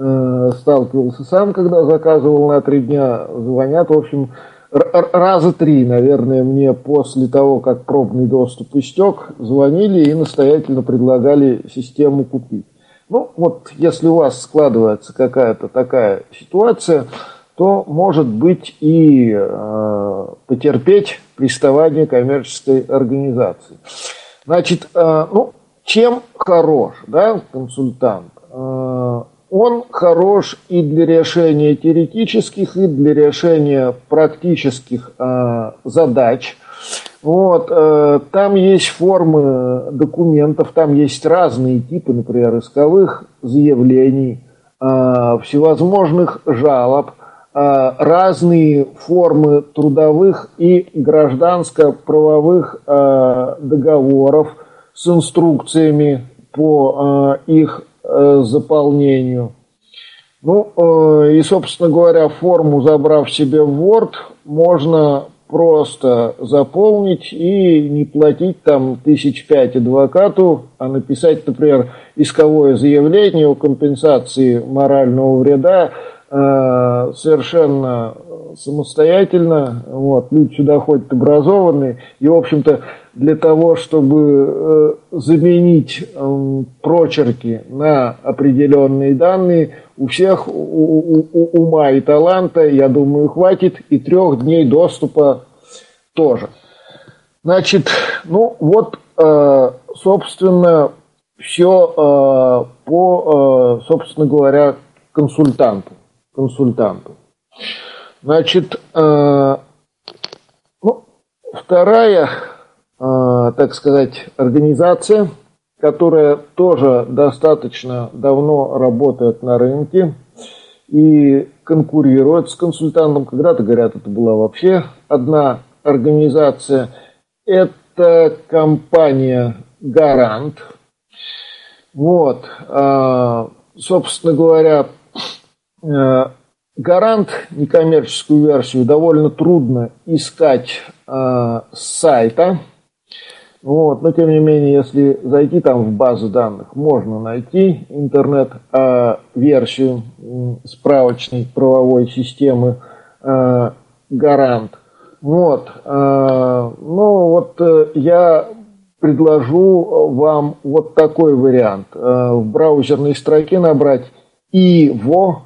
Э, сталкивался сам, когда заказывал на три дня, звонят, в общем, раза три, наверное, мне после того, как пробный доступ истек, звонили и настоятельно предлагали систему купить. Ну, вот если у вас складывается какая-то такая ситуация, то может быть и э, потерпеть приставание коммерческой организации. Значит, э, ну, чем хорош да, консультант? Э, он хорош и для решения теоретических, и для решения практических э, задач. Вот, э, там есть формы документов, там есть разные типы, например, исковых заявлений, э, всевозможных жалоб, э, разные формы трудовых и гражданско-правовых э, договоров с инструкциями по э, их заполнению. Ну, э, и, собственно говоря, форму, забрав себе в Word, можно просто заполнить и не платить там тысяч пять адвокату, а написать, например, исковое заявление о компенсации морального вреда э, совершенно самостоятельно. Вот, люди сюда ходят образованные. И, в общем-то, для того, чтобы э, заменить э, прочерки на определенные данные, у всех у, у, у, ума и таланта, я думаю, хватит, и трех дней доступа тоже. Значит, ну вот, э, собственно, все э, по, собственно говоря, консультанту. консультанту. Значит, э, ну, вторая а, так сказать, организация, которая тоже достаточно давно работает на рынке и конкурирует с консультантом. Когда-то, говорят, это была вообще одна организация. Это компания «Гарант». Вот, а, собственно говоря, э, Гарант, некоммерческую версию, довольно трудно искать э, с сайта. Вот, но тем не менее, если зайти там в базу данных, можно найти интернет-версию справочной правовой системы э, Гарант. Вот, э, ну вот э, я предложу вам вот такой вариант. Э, в браузерной строке набрать ivo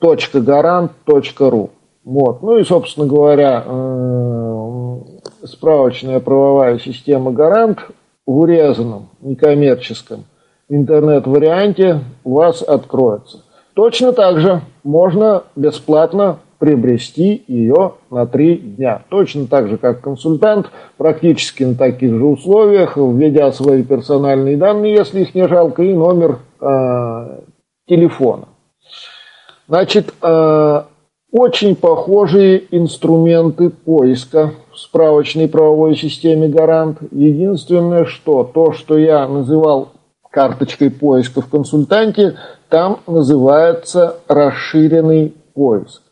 garant.garant.ru вот. Ну и, собственно говоря, э, справочная правовая система «Гарант» в урезанном, некоммерческом интернет-варианте у вас откроется. Точно так же можно бесплатно приобрести ее на три дня. Точно так же, как консультант, практически на таких же условиях, введя свои персональные данные, если их не жалко, и номер э, телефона. Значит, э, очень похожие инструменты поиска в справочной правовой системе «Гарант». Единственное, что то, что я называл карточкой поиска в консультанте, там называется расширенный поиск.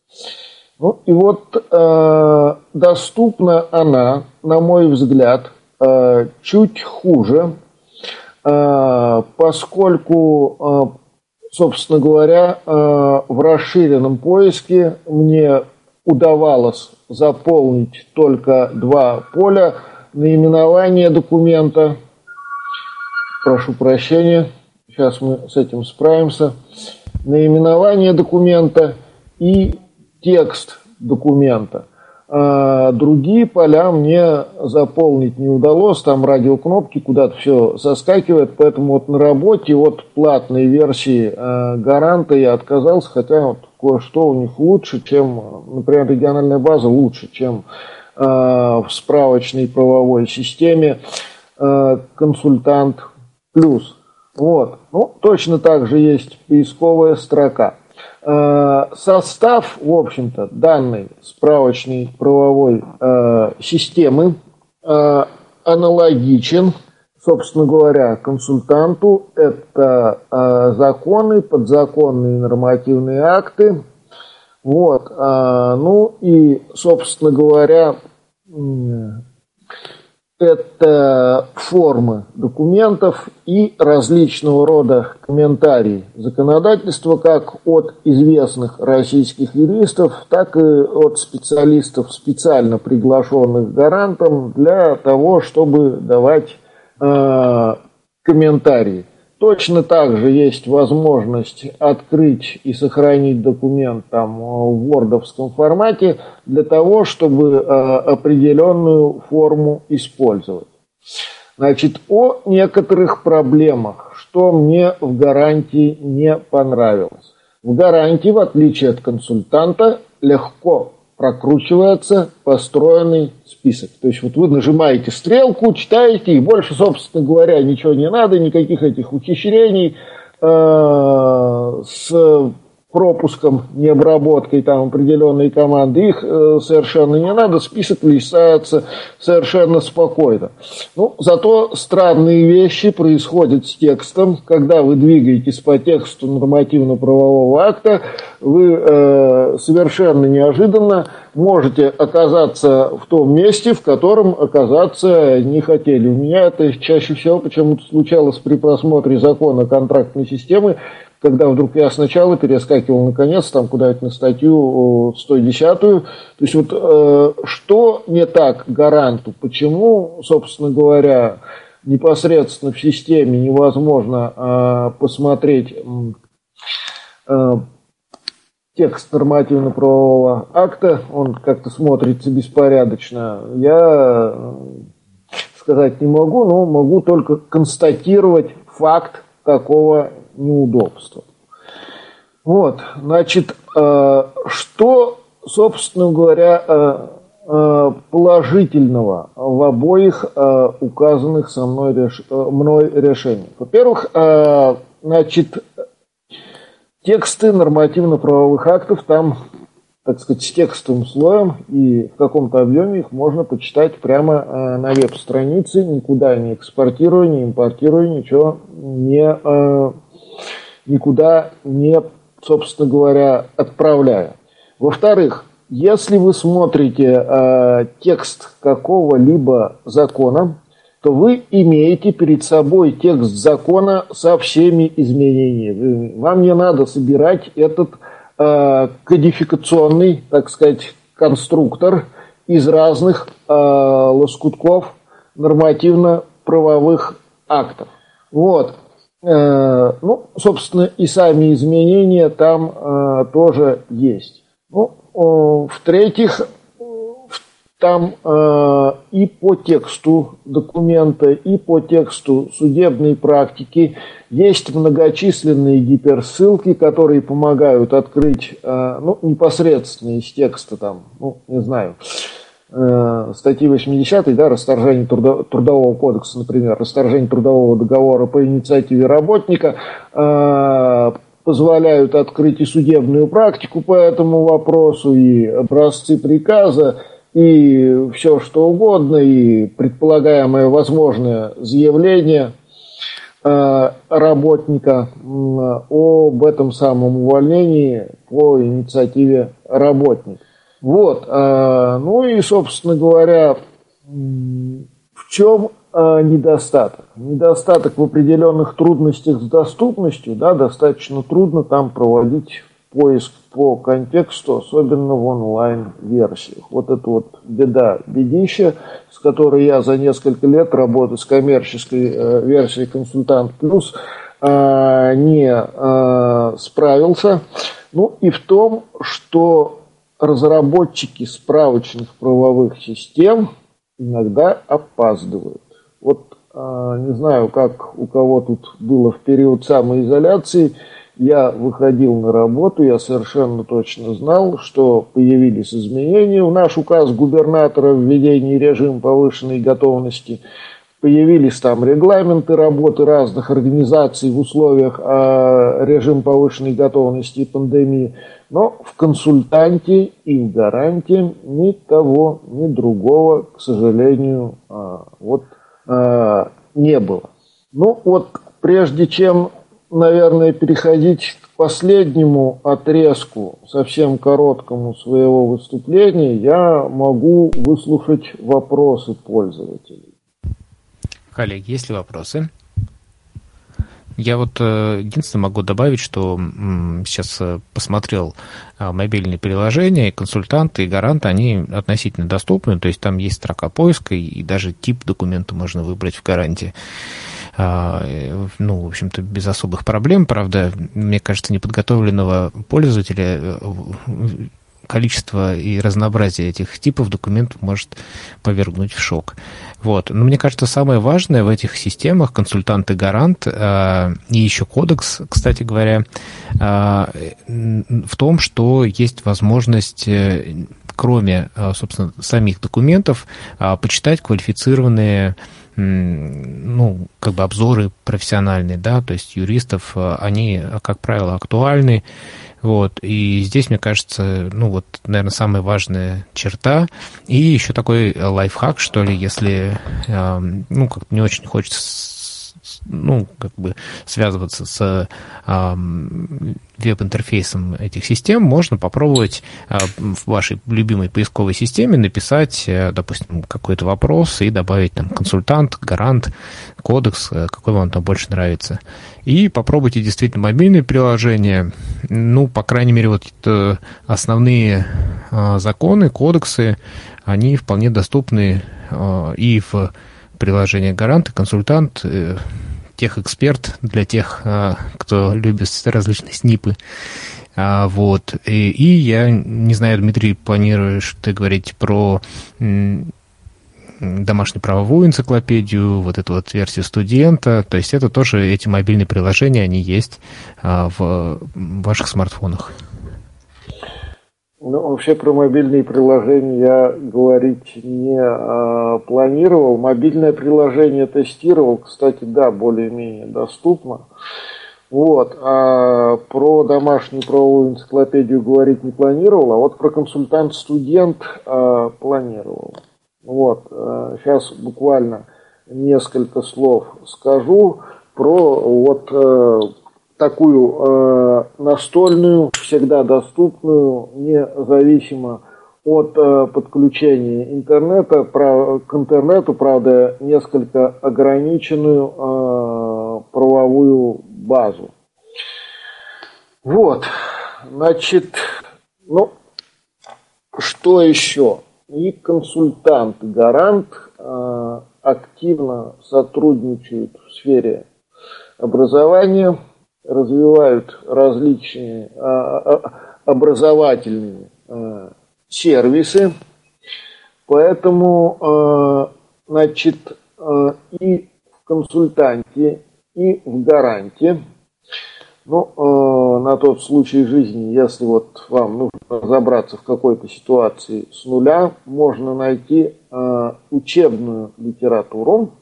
Ну и вот э, доступна она, на мой взгляд, э, чуть хуже, э, поскольку э, собственно говоря, э, в расширенном поиске мне удавалось заполнить только два поля. Наименование документа. Прошу прощения, сейчас мы с этим справимся. Наименование документа и текст документа – а другие поля мне заполнить не удалось, там радиокнопки куда-то все соскакивает, поэтому вот на работе от платной версии э, гаранта я отказался, хотя вот кое-что у них лучше, чем, например, региональная база лучше, чем э, в справочной правовой системе консультант плюс. Вот. Ну, точно так же есть поисковая строка. Э, состав, в общем-то, данной справочной правовой э, системы э, аналогичен, собственно говоря, консультанту. Это законы, подзаконные нормативные акты. Вот. Ну и, собственно говоря, это формы документов и различного рода комментарии законодательства как от известных российских юристов, так и от специалистов, специально приглашенных гарантом для того, чтобы давать э, комментарии. Точно так же есть возможность открыть и сохранить документ там в вордовском формате для того, чтобы э, определенную форму использовать. Значит, о некоторых проблемах, что мне в гарантии не понравилось. В гарантии, в отличие от консультанта, легко прокручивается построенный список. То есть вот вы нажимаете стрелку, читаете, и больше, собственно говоря, ничего не надо, никаких этих ухищрений э, с пропуском, необработкой там определенной команды, их э, совершенно не надо, список листается совершенно спокойно. Ну, зато странные вещи происходят с текстом, когда вы двигаетесь по тексту нормативно-правового акта, вы э, совершенно неожиданно можете оказаться в том месте, в котором оказаться не хотели. У меня это чаще всего почему-то случалось при просмотре закона контрактной системы, когда вдруг я сначала перескакивал наконец там куда-то на статью 110 то есть вот э, что не так гаранту, почему, собственно говоря, непосредственно в системе невозможно э, посмотреть э, текст нормативно-правового акта, он как-то смотрится беспорядочно, я э, сказать не могу, но могу только констатировать факт такого неудобства. Вот, значит, э, что, собственно говоря, э, э, положительного в обоих указанных со мной, реш... мной решениях. Во-первых, значит, тексты нормативно-правовых актов там, так сказать, с текстовым слоем и в каком-то объеме их можно почитать прямо на веб-странице, никуда не экспортируя, не импортируя, ничего не никуда не, собственно говоря, отправляя. Во-вторых, если вы смотрите э, текст какого-либо закона, то вы имеете перед собой текст закона со всеми изменениями. Вам не надо собирать этот э, кодификационный, так сказать, конструктор из разных э, лоскутков нормативно-правовых актов. Вот. Э, ну, собственно, и сами изменения там э, тоже есть. Ну, в-третьих, там э, и по тексту документа, и по тексту судебной практики есть многочисленные гиперссылки, которые помогают открыть ну, непосредственно из текста, там, ну, не знаю, э, статьи 80, да, расторжение трудо, трудового кодекса, например, расторжение трудового договора по инициативе работника, э, позволяют открыть и судебную практику по этому вопросу, и образцы приказа, и все что угодно, и предполагаемое возможное заявление э, работника об этом самом увольнении по инициативе работника. Вот, э, ну и, собственно говоря, в чем э, недостаток? Недостаток в определенных трудностях с доступностью, да, достаточно трудно там проводить поиск по контексту, особенно в онлайн-версиях. Вот это вот беда, бедища, с которой я за несколько лет работы с коммерческой э, версией «Консультант Плюс» не справился. Ну и в том, что разработчики справочных правовых систем иногда опаздывают. Вот а, не знаю, как у кого тут было в период самоизоляции, я выходил на работу, я совершенно точно знал, что появились изменения. В наш указ губернатора в введении режима повышенной готовности – Появились там регламенты работы разных организаций в условиях э, режима повышенной готовности и пандемии. Но в консультанте и в гарантии ни того, ни другого, к сожалению, э, вот э, не было. Ну вот, прежде чем, наверное, переходить к последнему отрезку, совсем короткому своего выступления, я могу выслушать вопросы пользователей. Коллеги, есть ли вопросы? Я вот э, единственное могу добавить, что сейчас э, посмотрел э, мобильные приложения, и консультанты, и гаранты, они относительно доступны, то есть там есть строка поиска, и даже тип документа можно выбрать в гарантии. А, ну, в общем-то, без особых проблем. Правда, мне кажется, неподготовленного пользователя количество и разнообразие этих типов документов может повергнуть в шок. Вот. Но мне кажется, самое важное в этих системах, консультант и гарант, э, и еще кодекс, кстати говоря, э, в том, что есть возможность э, кроме, э, собственно, самих документов, э, почитать квалифицированные ну, как бы обзоры профессиональные, да, то есть юристов, э, они, как правило, актуальны, вот. И здесь, мне кажется, ну вот, наверное, самая важная черта. И еще такой лайфхак, что ли, если, ну, как не очень хочется ну, как бы связываться с э, веб-интерфейсом этих систем, можно попробовать э, в вашей любимой поисковой системе написать, э, допустим, какой-то вопрос и добавить там консультант, гарант, кодекс, э, какой вам там больше нравится. И попробуйте действительно мобильные приложения, ну, по крайней мере, вот основные э, законы, кодексы, они вполне доступны э, и в приложение «Гарант» и «Консультант», э, тех-эксперт для тех, э, кто любит различные снипы. А, вот. И, и я не знаю, Дмитрий, планируешь ты говорить про домашнюю правовую энциклопедию, вот эту вот версию студента. То есть это тоже эти мобильные приложения, они есть а, в ваших смартфонах. Ну, вообще про мобильные приложения я говорить не а, планировал. Мобильное приложение тестировал, кстати, да, более-менее доступно. Вот. А про домашнюю правовую энциклопедию говорить не планировал, а вот про консультант-студент а, планировал. Вот. А, сейчас буквально несколько слов скажу про вот а, такую э, настольную, всегда доступную, независимо от э, подключения интернета, прав, к интернету, правда, несколько ограниченную э, правовую базу. Вот, значит, ну, что еще? И консультант, гарант э, активно сотрудничают в сфере образования, развивают различные а, а, образовательные а, сервисы. Поэтому, значит, и в консультанте, и в гаранте, ну, на тот случай жизни, если вот вам нужно разобраться в какой-то ситуации с нуля, можно найти учебную литературу,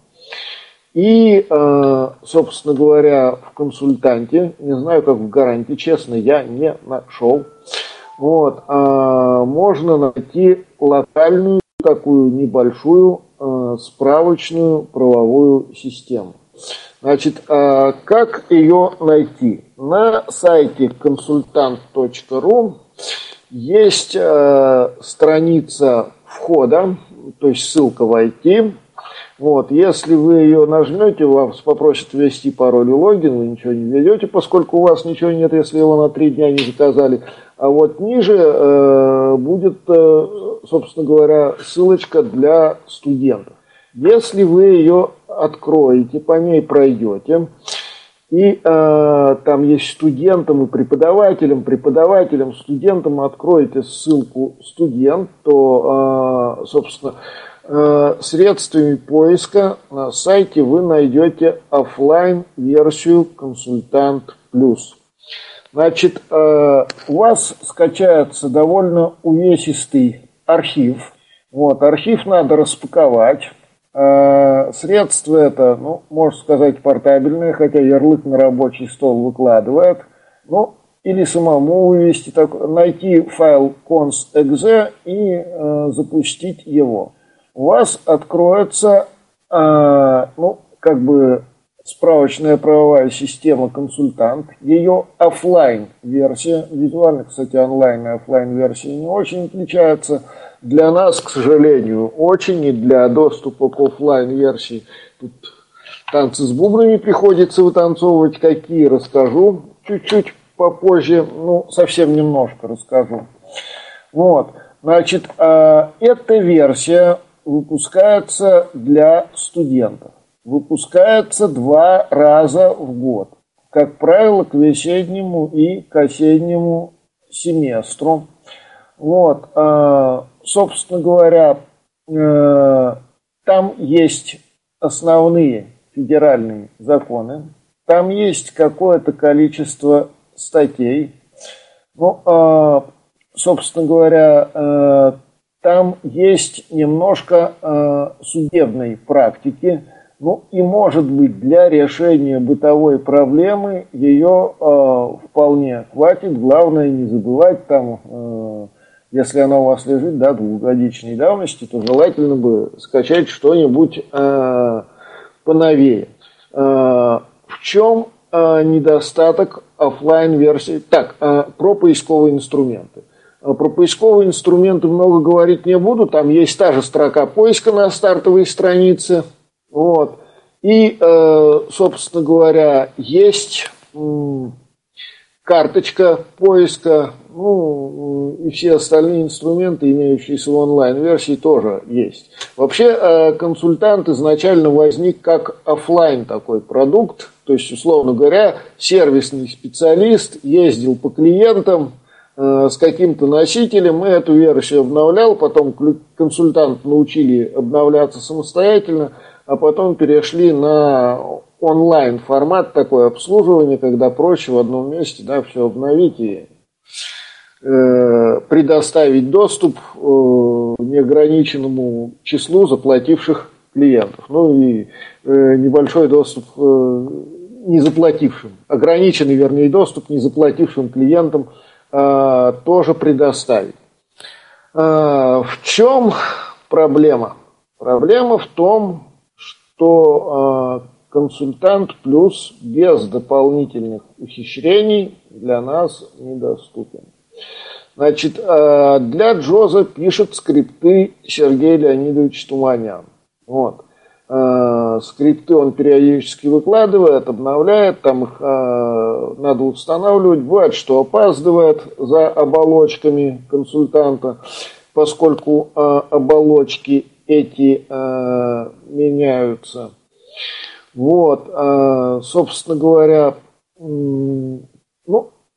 и, э, собственно говоря, в консультанте, не знаю, как в гарантии, честно, я не нашел. Вот, а, можно найти локальную такую небольшую э, справочную правовую систему. Значит, а, как ее найти? На сайте консультант.ру есть э, страница входа, то есть ссылка войти. Вот, если вы ее нажмете, вас попросят ввести пароль и логин, вы ничего не введете, поскольку у вас ничего нет, если его на три дня не заказали. А вот ниже э, будет, э, собственно говоря, ссылочка для студентов. Если вы ее откроете, по ней пройдете, и э, там есть студентам и преподавателям, преподавателям, студентам откроете ссылку студент, то, э, собственно, средствами поиска на сайте вы найдете офлайн версию консультант плюс. Значит, э, у вас скачается довольно увесистый архив. Вот, архив надо распаковать. Э, средства это, ну, можно сказать, портабельные, хотя ярлык на рабочий стол выкладывает. Ну, или самому вывести, так, найти файл cons.exe и э, запустить его у вас откроется, э, ну, как бы справочная правовая система консультант, ее офлайн версия, визуально, кстати, онлайн и офлайн версия не очень отличаются. Для нас, к сожалению, очень, и для доступа к офлайн версии тут танцы с бубнами приходится вытанцовывать, какие расскажу чуть-чуть попозже, ну, совсем немножко расскажу. Вот, значит, э, эта версия выпускается для студентов. Выпускается два раза в год. Как правило, к весеннему и к осеннему семестру. Вот, э, собственно говоря, э, там есть основные федеральные законы, там есть какое-то количество статей. Ну, э, собственно говоря, там есть немножко судебной практики, ну и может быть для решения бытовой проблемы ее э, вполне хватит. Главное не забывать там, э, если она у вас лежит, да, двухгодичной давности, то желательно бы скачать что-нибудь э, поновее. Э, в чем э, недостаток офлайн версии? Так, э, про поисковые инструменты. Э, про поисковые инструменты много говорить не буду. Там есть та же строка поиска на стартовой странице – вот. И, э, собственно говоря, есть карточка поиска, ну, и все остальные инструменты, имеющиеся в онлайн-версии, тоже есть. Вообще, э, консультант изначально возник как офлайн такой продукт, то есть, условно говоря, сервисный специалист ездил по клиентам, э, с каким-то носителем, и эту версию обновлял, потом консультант научили обновляться самостоятельно, а потом перешли на онлайн формат такое обслуживание, когда проще в одном месте да, все обновить и э, предоставить доступ э, неограниченному числу заплативших клиентов. Ну и э, небольшой доступ э, незаплатившим, ограниченный, вернее, доступ незаплатившим клиентам э, тоже предоставить. Э, в чем проблема? Проблема в том, что э, консультант плюс без дополнительных ухищрений для нас недоступен. Значит, для Джоза пишет скрипты Сергей Леонидович Туманян. Вот. Э, скрипты он периодически выкладывает, обновляет, там их э, надо устанавливать. Бывает, что опаздывает за оболочками консультанта, поскольку э, оболочки эти меняются. Вот, собственно говоря, ну,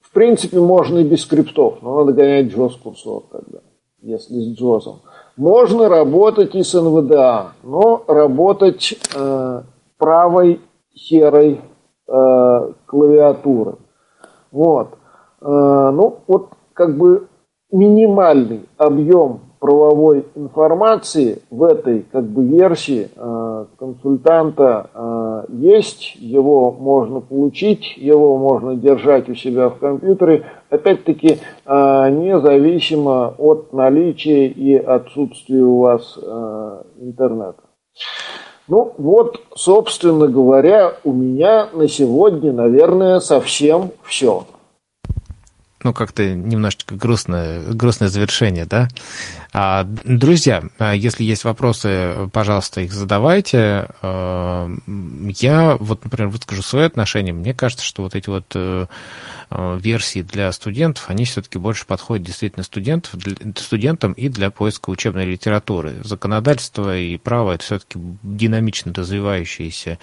в принципе, можно и без скриптов, но надо гонять Джоз курсор тогда, если с Джозом. Можно работать и с НВДА, но работать э, правой серой э, клавиатуры. Вот. Э, ну, вот как бы минимальный объем правовой информации в этой как бы версии э, консультанта э, есть, его можно получить, его можно держать у себя в компьютере, опять-таки э, независимо от наличия и отсутствия у вас интернета. Ну вот, собственно говоря, у меня на сегодня, наверное, совсем все ну, как-то немножечко грустное, грустное завершение, да? А, друзья, а если есть вопросы, пожалуйста, их задавайте. А, я, вот, например, выскажу свои отношения. Мне кажется, что вот эти вот э, версии для студентов, они все-таки больше подходят действительно студентов, студентам и для поиска учебной литературы. Законодательство и право – это все-таки динамично развивающиеся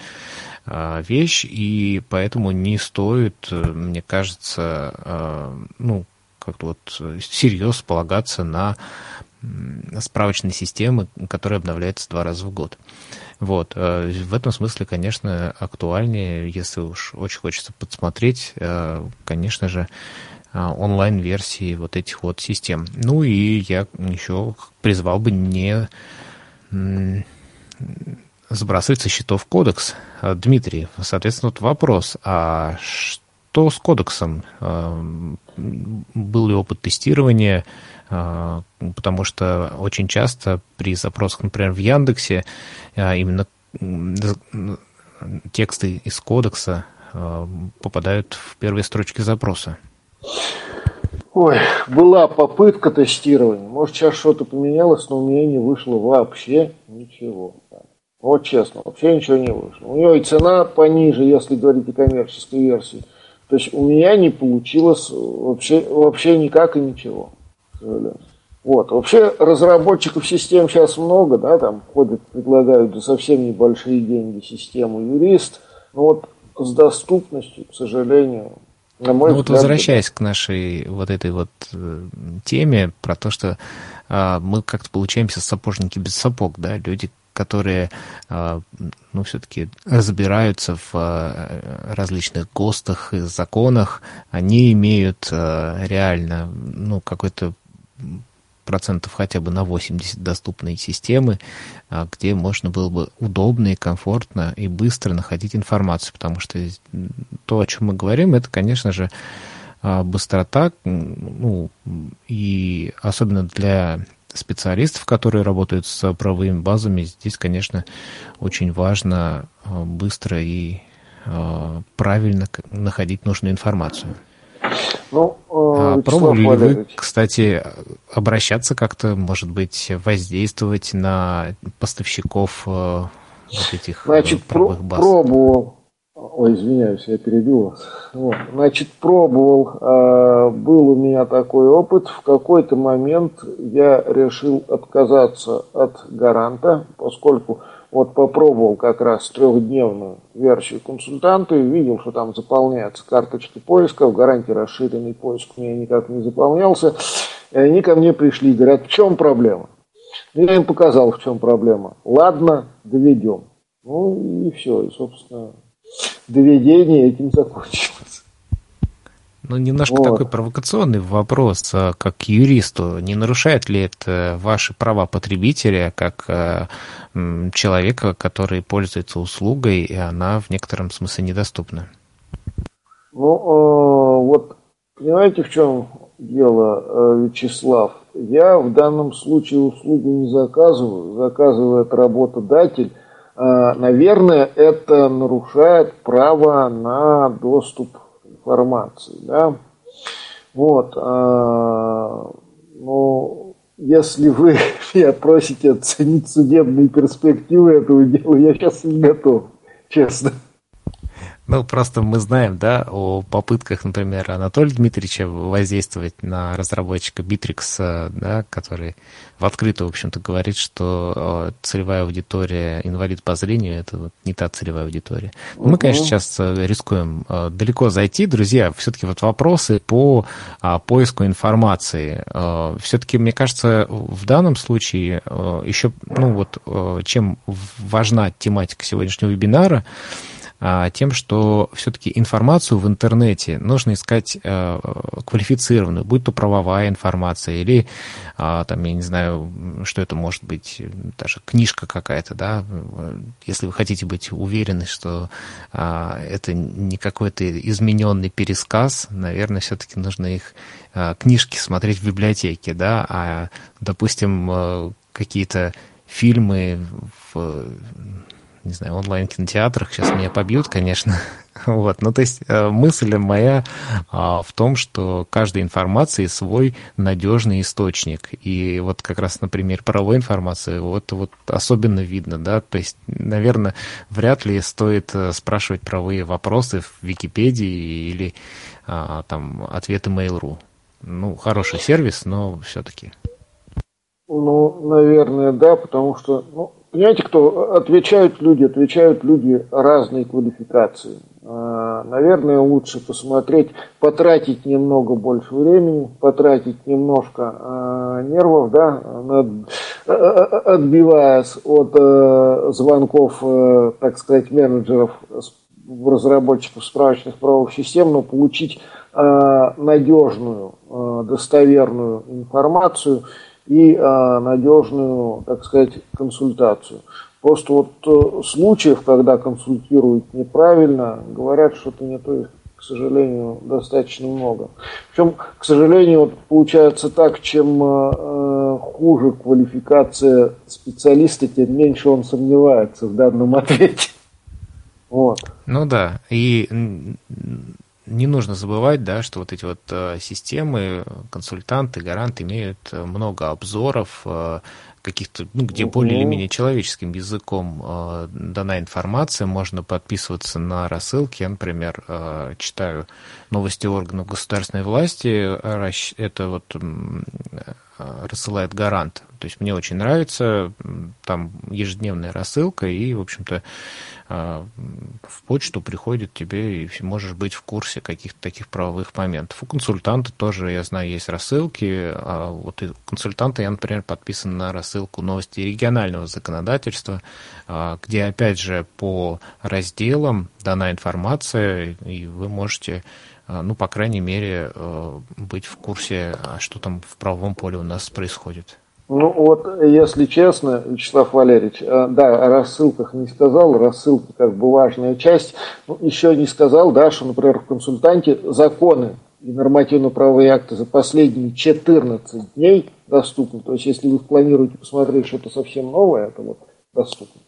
вещь, и поэтому не стоит, мне кажется, а, ну, как-то вот серьезно полагаться на справочные системы, которые обновляются два раза в год. Вот. В этом смысле, конечно, актуальнее, если уж очень хочется подсмотреть, конечно же, онлайн-версии вот этих вот систем. Ну и я еще призвал бы не сбрасывать со счетов кодекс. А, Дмитрий, соответственно, вот вопрос, а что с кодексом? А, был ли опыт тестирования? А, потому что очень часто при запросах, например, в Яндексе, именно тексты из кодекса попадают в первые строчки запроса. Ой, была попытка тестирования. Может, сейчас что-то поменялось, но у меня не вышло вообще ничего. Вот честно, вообще ничего не вышло. У нее и цена пониже, если говорить о коммерческой версии. То есть у меня не получилось вообще, вообще никак и ничего. К сожалению. Вот. Вообще разработчиков систем сейчас много, да, там ходят, предлагают за совсем небольшие деньги систему юрист. Но вот с доступностью, к сожалению, на мой ну, взгляд... вот возвращаясь к нашей вот этой вот э, теме про то, что э, мы как-то получаемся сапожники без сапог, да, люди, которые, э, ну, все-таки разбираются в э, различных ГОСТах и законах, они имеют э, реально, ну, какой-то процентов хотя бы на 80 доступной системы, а, где можно было бы удобно и комфортно и быстро находить информацию, потому что то, о чем мы говорим, это, конечно же, а, быстрота, ну, и особенно для специалистов, которые работают с правовыми базами, здесь, конечно, очень важно а, быстро и правильно находить нужную информацию. Ну, э, а пробовали ли вы, кстати, обращаться как-то, может быть, воздействовать на поставщиков э, вот этих э, Значит, правовых баз? пробовал. Ой, извиняюсь, я перебил вас. Вот. Значит, пробовал. Э, был у меня такой опыт. В какой-то момент я решил отказаться от гаранта, поскольку вот попробовал как раз трехдневную версию консультанта и видел, что там заполняются карточки поиска. В гарантии расширенный поиск у меня никак не заполнялся. И они ко мне пришли и говорят, в чем проблема? Ну, я им показал, в чем проблема. Ладно, доведем. Ну и все. И, собственно, доведение этим закончилось. Ну, немножко вот. такой провокационный вопрос, а как юристу. Не нарушает ли это ваши права потребителя, как э, человека, который пользуется услугой, и она в некотором смысле недоступна? Ну, э, вот понимаете, в чем дело, э, Вячеслав? Я в данном случае услугу не заказываю, заказывает работодатель. Наверное, это нарушает право на доступ информации. Да? Вот, а, ну, если вы меня просите оценить судебные перспективы этого дела, я сейчас не готов, честно. Ну, просто мы знаем, да, о попытках, например, Анатолия Дмитриевича воздействовать на разработчика Bittrex, да, который в открытую, в общем-то, говорит, что э, целевая аудитория инвалид по зрению – это вот не та целевая аудитория. Угу. Мы, конечно, сейчас э, рискуем э, далеко зайти. Друзья, все-таки вот вопросы по а, поиску информации. Все-таки, мне кажется, в данном случае еще, ну вот, чем важна тематика сегодняшнего вебинара – тем, что все-таки информацию в интернете нужно искать э, квалифицированную, будь то правовая информация или, а, там, я не знаю, что это может быть, даже книжка какая-то, да, если вы хотите быть уверены, что а, это не какой-то измененный пересказ, наверное, все-таки нужно их книжки смотреть в библиотеке, да, а, допустим, э, какие-то фильмы в не знаю, онлайн-кинотеатрах. Сейчас меня побьют, конечно. <laughs> Вот. Ну, то есть э, мысль моя а, в том, что каждой информации свой надежный источник. И вот как раз, например, правовой информации вот, вот особенно видно, да, то есть, наверное, вряд ли стоит э, спрашивать правовые вопросы в Википедии или а, там ответы Mail.ru. Ну, хороший сервис, но все-таки. Ну, наверное, да, потому что, ну, Понимаете, кто отвечают люди, отвечают люди разной квалификации. А, наверное, лучше посмотреть, потратить немного больше времени, потратить немножко а, нервов, да, отбиваясь от э, звонков, э, так сказать, менеджеров, разработчиков справочных правовых систем, но получить а, надежную, достоверную информацию – и а, надежную, так сказать, консультацию. Просто вот э, случаев, когда консультируют неправильно, говорят что-то не то, к сожалению, достаточно много. Причем, к сожалению, вот получается так, чем э, э, хуже квалификация специалиста, тем меньше он сомневается в данном <laughs> ответе. Вот. Ну да, и не нужно забывать, да, что вот эти вот системы, консультанты, гаранты имеют много обзоров, каких-то, ну, где более или менее человеческим языком э, дана информация, можно подписываться на рассылки. Я, например, э, читаю новости органов государственной власти, это вот э, рассылает гарант. То есть мне очень нравится, там ежедневная рассылка, и, в общем-то, а, в почту приходит тебе, и можешь быть в курсе каких-то таких правовых моментов. У консультанта тоже, я знаю, есть рассылки. А вот у консультанта я, например, подписан на рассылку новости регионального законодательства, а, где, опять же, по разделам дана информация, и вы можете ну, по крайней мере, быть в курсе, что там в правовом поле у нас происходит. Ну вот, если честно, Вячеслав Валерьевич, э, да, о рассылках не сказал, рассылки как бы важная часть. Ну, еще не сказал, да, что, например, в консультанте законы и нормативно-правовые акты за последние 14 дней доступны. То есть, если вы планируете посмотреть что-то совсем новое, это вот доступно.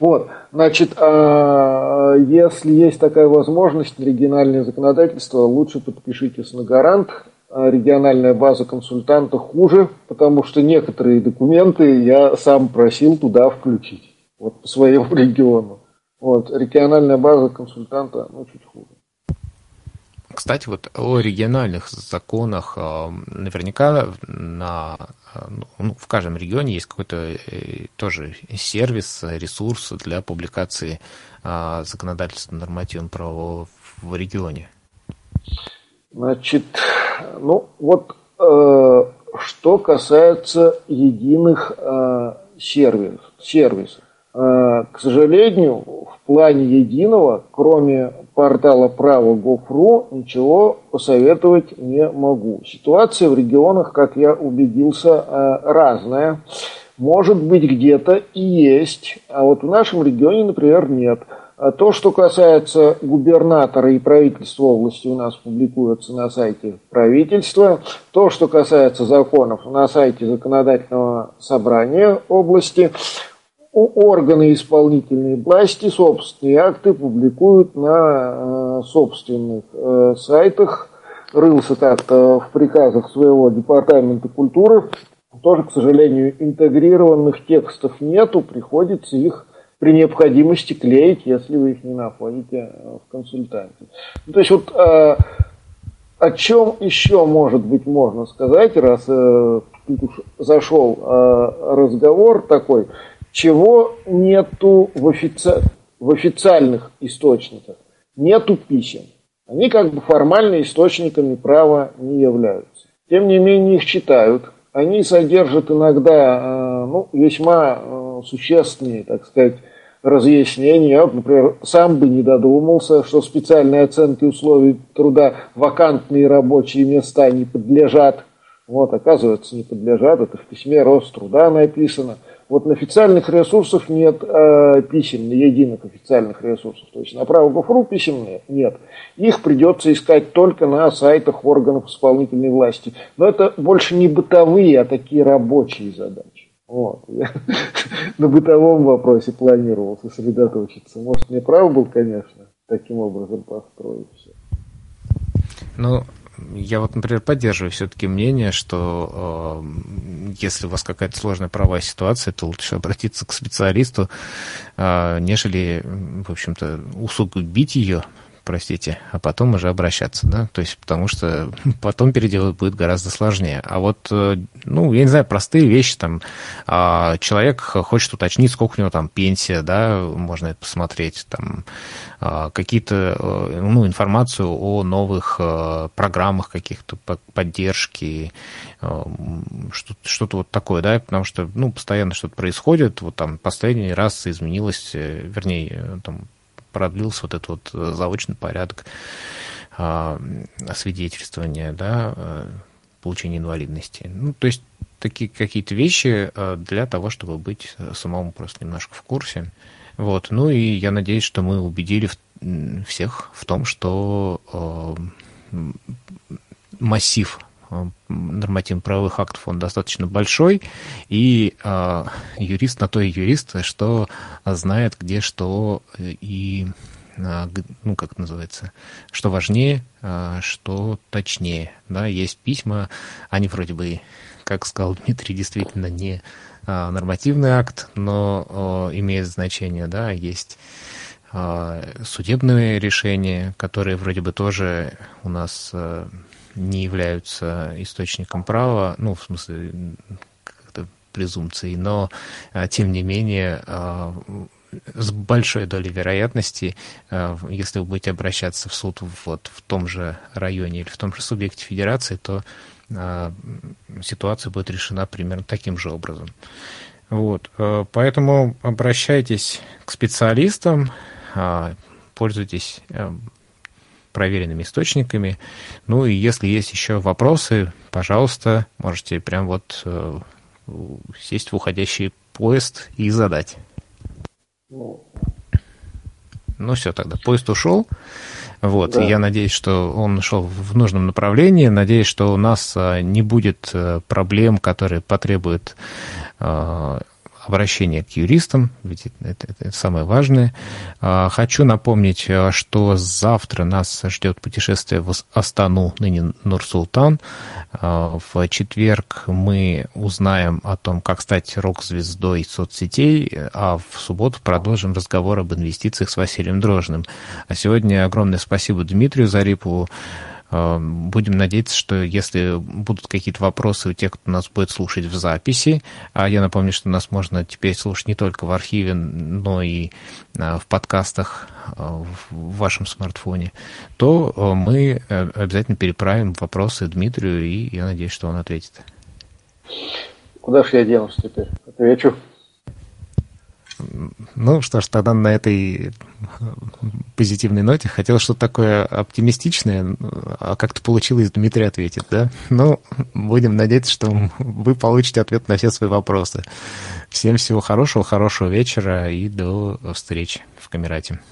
Вот, значит, а, если есть такая возможность, региональное законодательство, лучше подпишитесь на гарант, а региональная база консультанта хуже, потому что некоторые документы я сам просил туда включить, вот по своему <laughs> региону. Вот, региональная база консультанта, ну, чуть хуже. Кстати, вот о региональных законах а, наверняка на, ну, в каждом регионе есть какой-то э, тоже сервис, ресурс для публикации законодательства нормативного правового в регионе. Значит, ну вот э, что касается единых э, сервисов, сервисов. Э, к сожалению, в плане единого, кроме портала право Gov.ru, ничего посоветовать не могу. Ситуация в регионах, как я убедился, э, разная. Может быть, где-то и есть, а вот в нашем регионе, например, нет. А то, что касается губернатора и правительства области, у нас публикуется на сайте правительства. То, что касается законов, на сайте законодательного собрания области. Органы исполнительной власти собственные акты публикуют на э, собственных э, сайтах. Рылся как-то в приказах своего департамента культуры. Тоже, к сожалению, интегрированных текстов нету, приходится их при необходимости клеить, если вы их не находите э, в консультанте. Ну, то есть вот о чем еще, может быть, можно сказать, раз э, тут уж зашел э, разговор такой, чего нету в, офици... в официальных источниках? Нету писем. Они как бы формально источниками права не являются. Тем не менее их читают. Они содержат иногда э, ну, весьма э, существенные, так сказать, разъяснений. Я, например, сам бы не додумался, что специальные оценки условий труда вакантные рабочие места не подлежат. Вот, оказывается, не подлежат. Это в письме Роструда написано. Вот на официальных ресурсах нет э, писем, единых официальных ресурсах. То есть на право ГОФРУ писем нет. Их придется искать только на сайтах органов исполнительной власти. Но это больше не бытовые, а такие рабочие задачи. Вот. Я <laughs> на бытовом вопросе планировал сосредоточиться. Может, мне прав был, конечно, таким образом построить все. Ну, я вот, например, поддерживаю все-таки мнение, что э, если у вас какая-то сложная правовая ситуация, то лучше обратиться к специалисту, э, нежели, в общем-то, усугубить ее простите, а потом уже обращаться, да, то есть потому что <laughs> потом переделать будет гораздо сложнее. А вот, э, ну, я не знаю, простые вещи, там, а, человек хочет уточнить, сколько у него там пенсия, да, можно это посмотреть, там, а, какие-то, э, ну, информацию о новых э, программах каких-то поддержки, что-то вот такое, да, потому что, ну, постоянно что-то происходит, вот там последний раз изменилось, вернее, там, продлился вот этот вот э, заочный порядок а, освидетельствования, да, э, получения инвалидности. Ну, то есть такие какие-то вещи э, для того, чтобы быть самому просто немножко в курсе. Вот. Ну и я надеюсь, что мы убедили всех в том, что массив нормативно-правовых актов он достаточно большой, и э, юрист на то и юрист, что знает, где что и ну, как это называется, что важнее, что точнее. Да, есть письма, они вроде бы, как сказал Дмитрий, действительно не нормативный акт, но имеет значение, да, есть судебные решения, которые вроде бы тоже у нас не являются источником права, ну, в смысле, как-то презумпцией, но, а, тем не менее, а, с большой долей вероятности, а, если вы будете обращаться в суд вот в том же районе или в том же субъекте федерации, то ситуация будет решена примерно таким же образом. Вот. Поэтому обращайтесь к специалистам, пользуйтесь проверенными источниками. Ну и если есть еще вопросы, пожалуйста, можете прям вот э, сесть в уходящий поезд и задать. Ну все, тогда поезд ушел. Вот, да. я надеюсь, что он шел в нужном направлении. Надеюсь, что у нас э, не будет э, проблем, которые потребуют обращение к юристам, ведь это, это, это самое важное. А, хочу напомнить, а, что завтра нас ждет путешествие в Астану, ныне Нур-Султан. А, в четверг мы узнаем о том, как стать рок-звездой соцсетей, а в субботу продолжим разговор об инвестициях с Василием Дрожным. А сегодня огромное спасибо Дмитрию Зарипову, будем надеяться, что если будут какие-то вопросы у тех, кто нас будет слушать в записи, а я напомню, что нас можно теперь слушать не только в архиве, но и э, в подкастах э, в вашем смартфоне, то э, мы обязательно переправим вопросы Дмитрию, и я надеюсь, что он ответит. Куда же я денусь теперь? Отвечу. Ну что ж, тогда на этой позитивной ноте хотел что-то такое оптимистичное, а как-то получилось, Дмитрий ответит, да? Ну, будем надеяться, что вы получите ответ на все свои вопросы. Всем всего хорошего, хорошего вечера и до встречи в Камерате.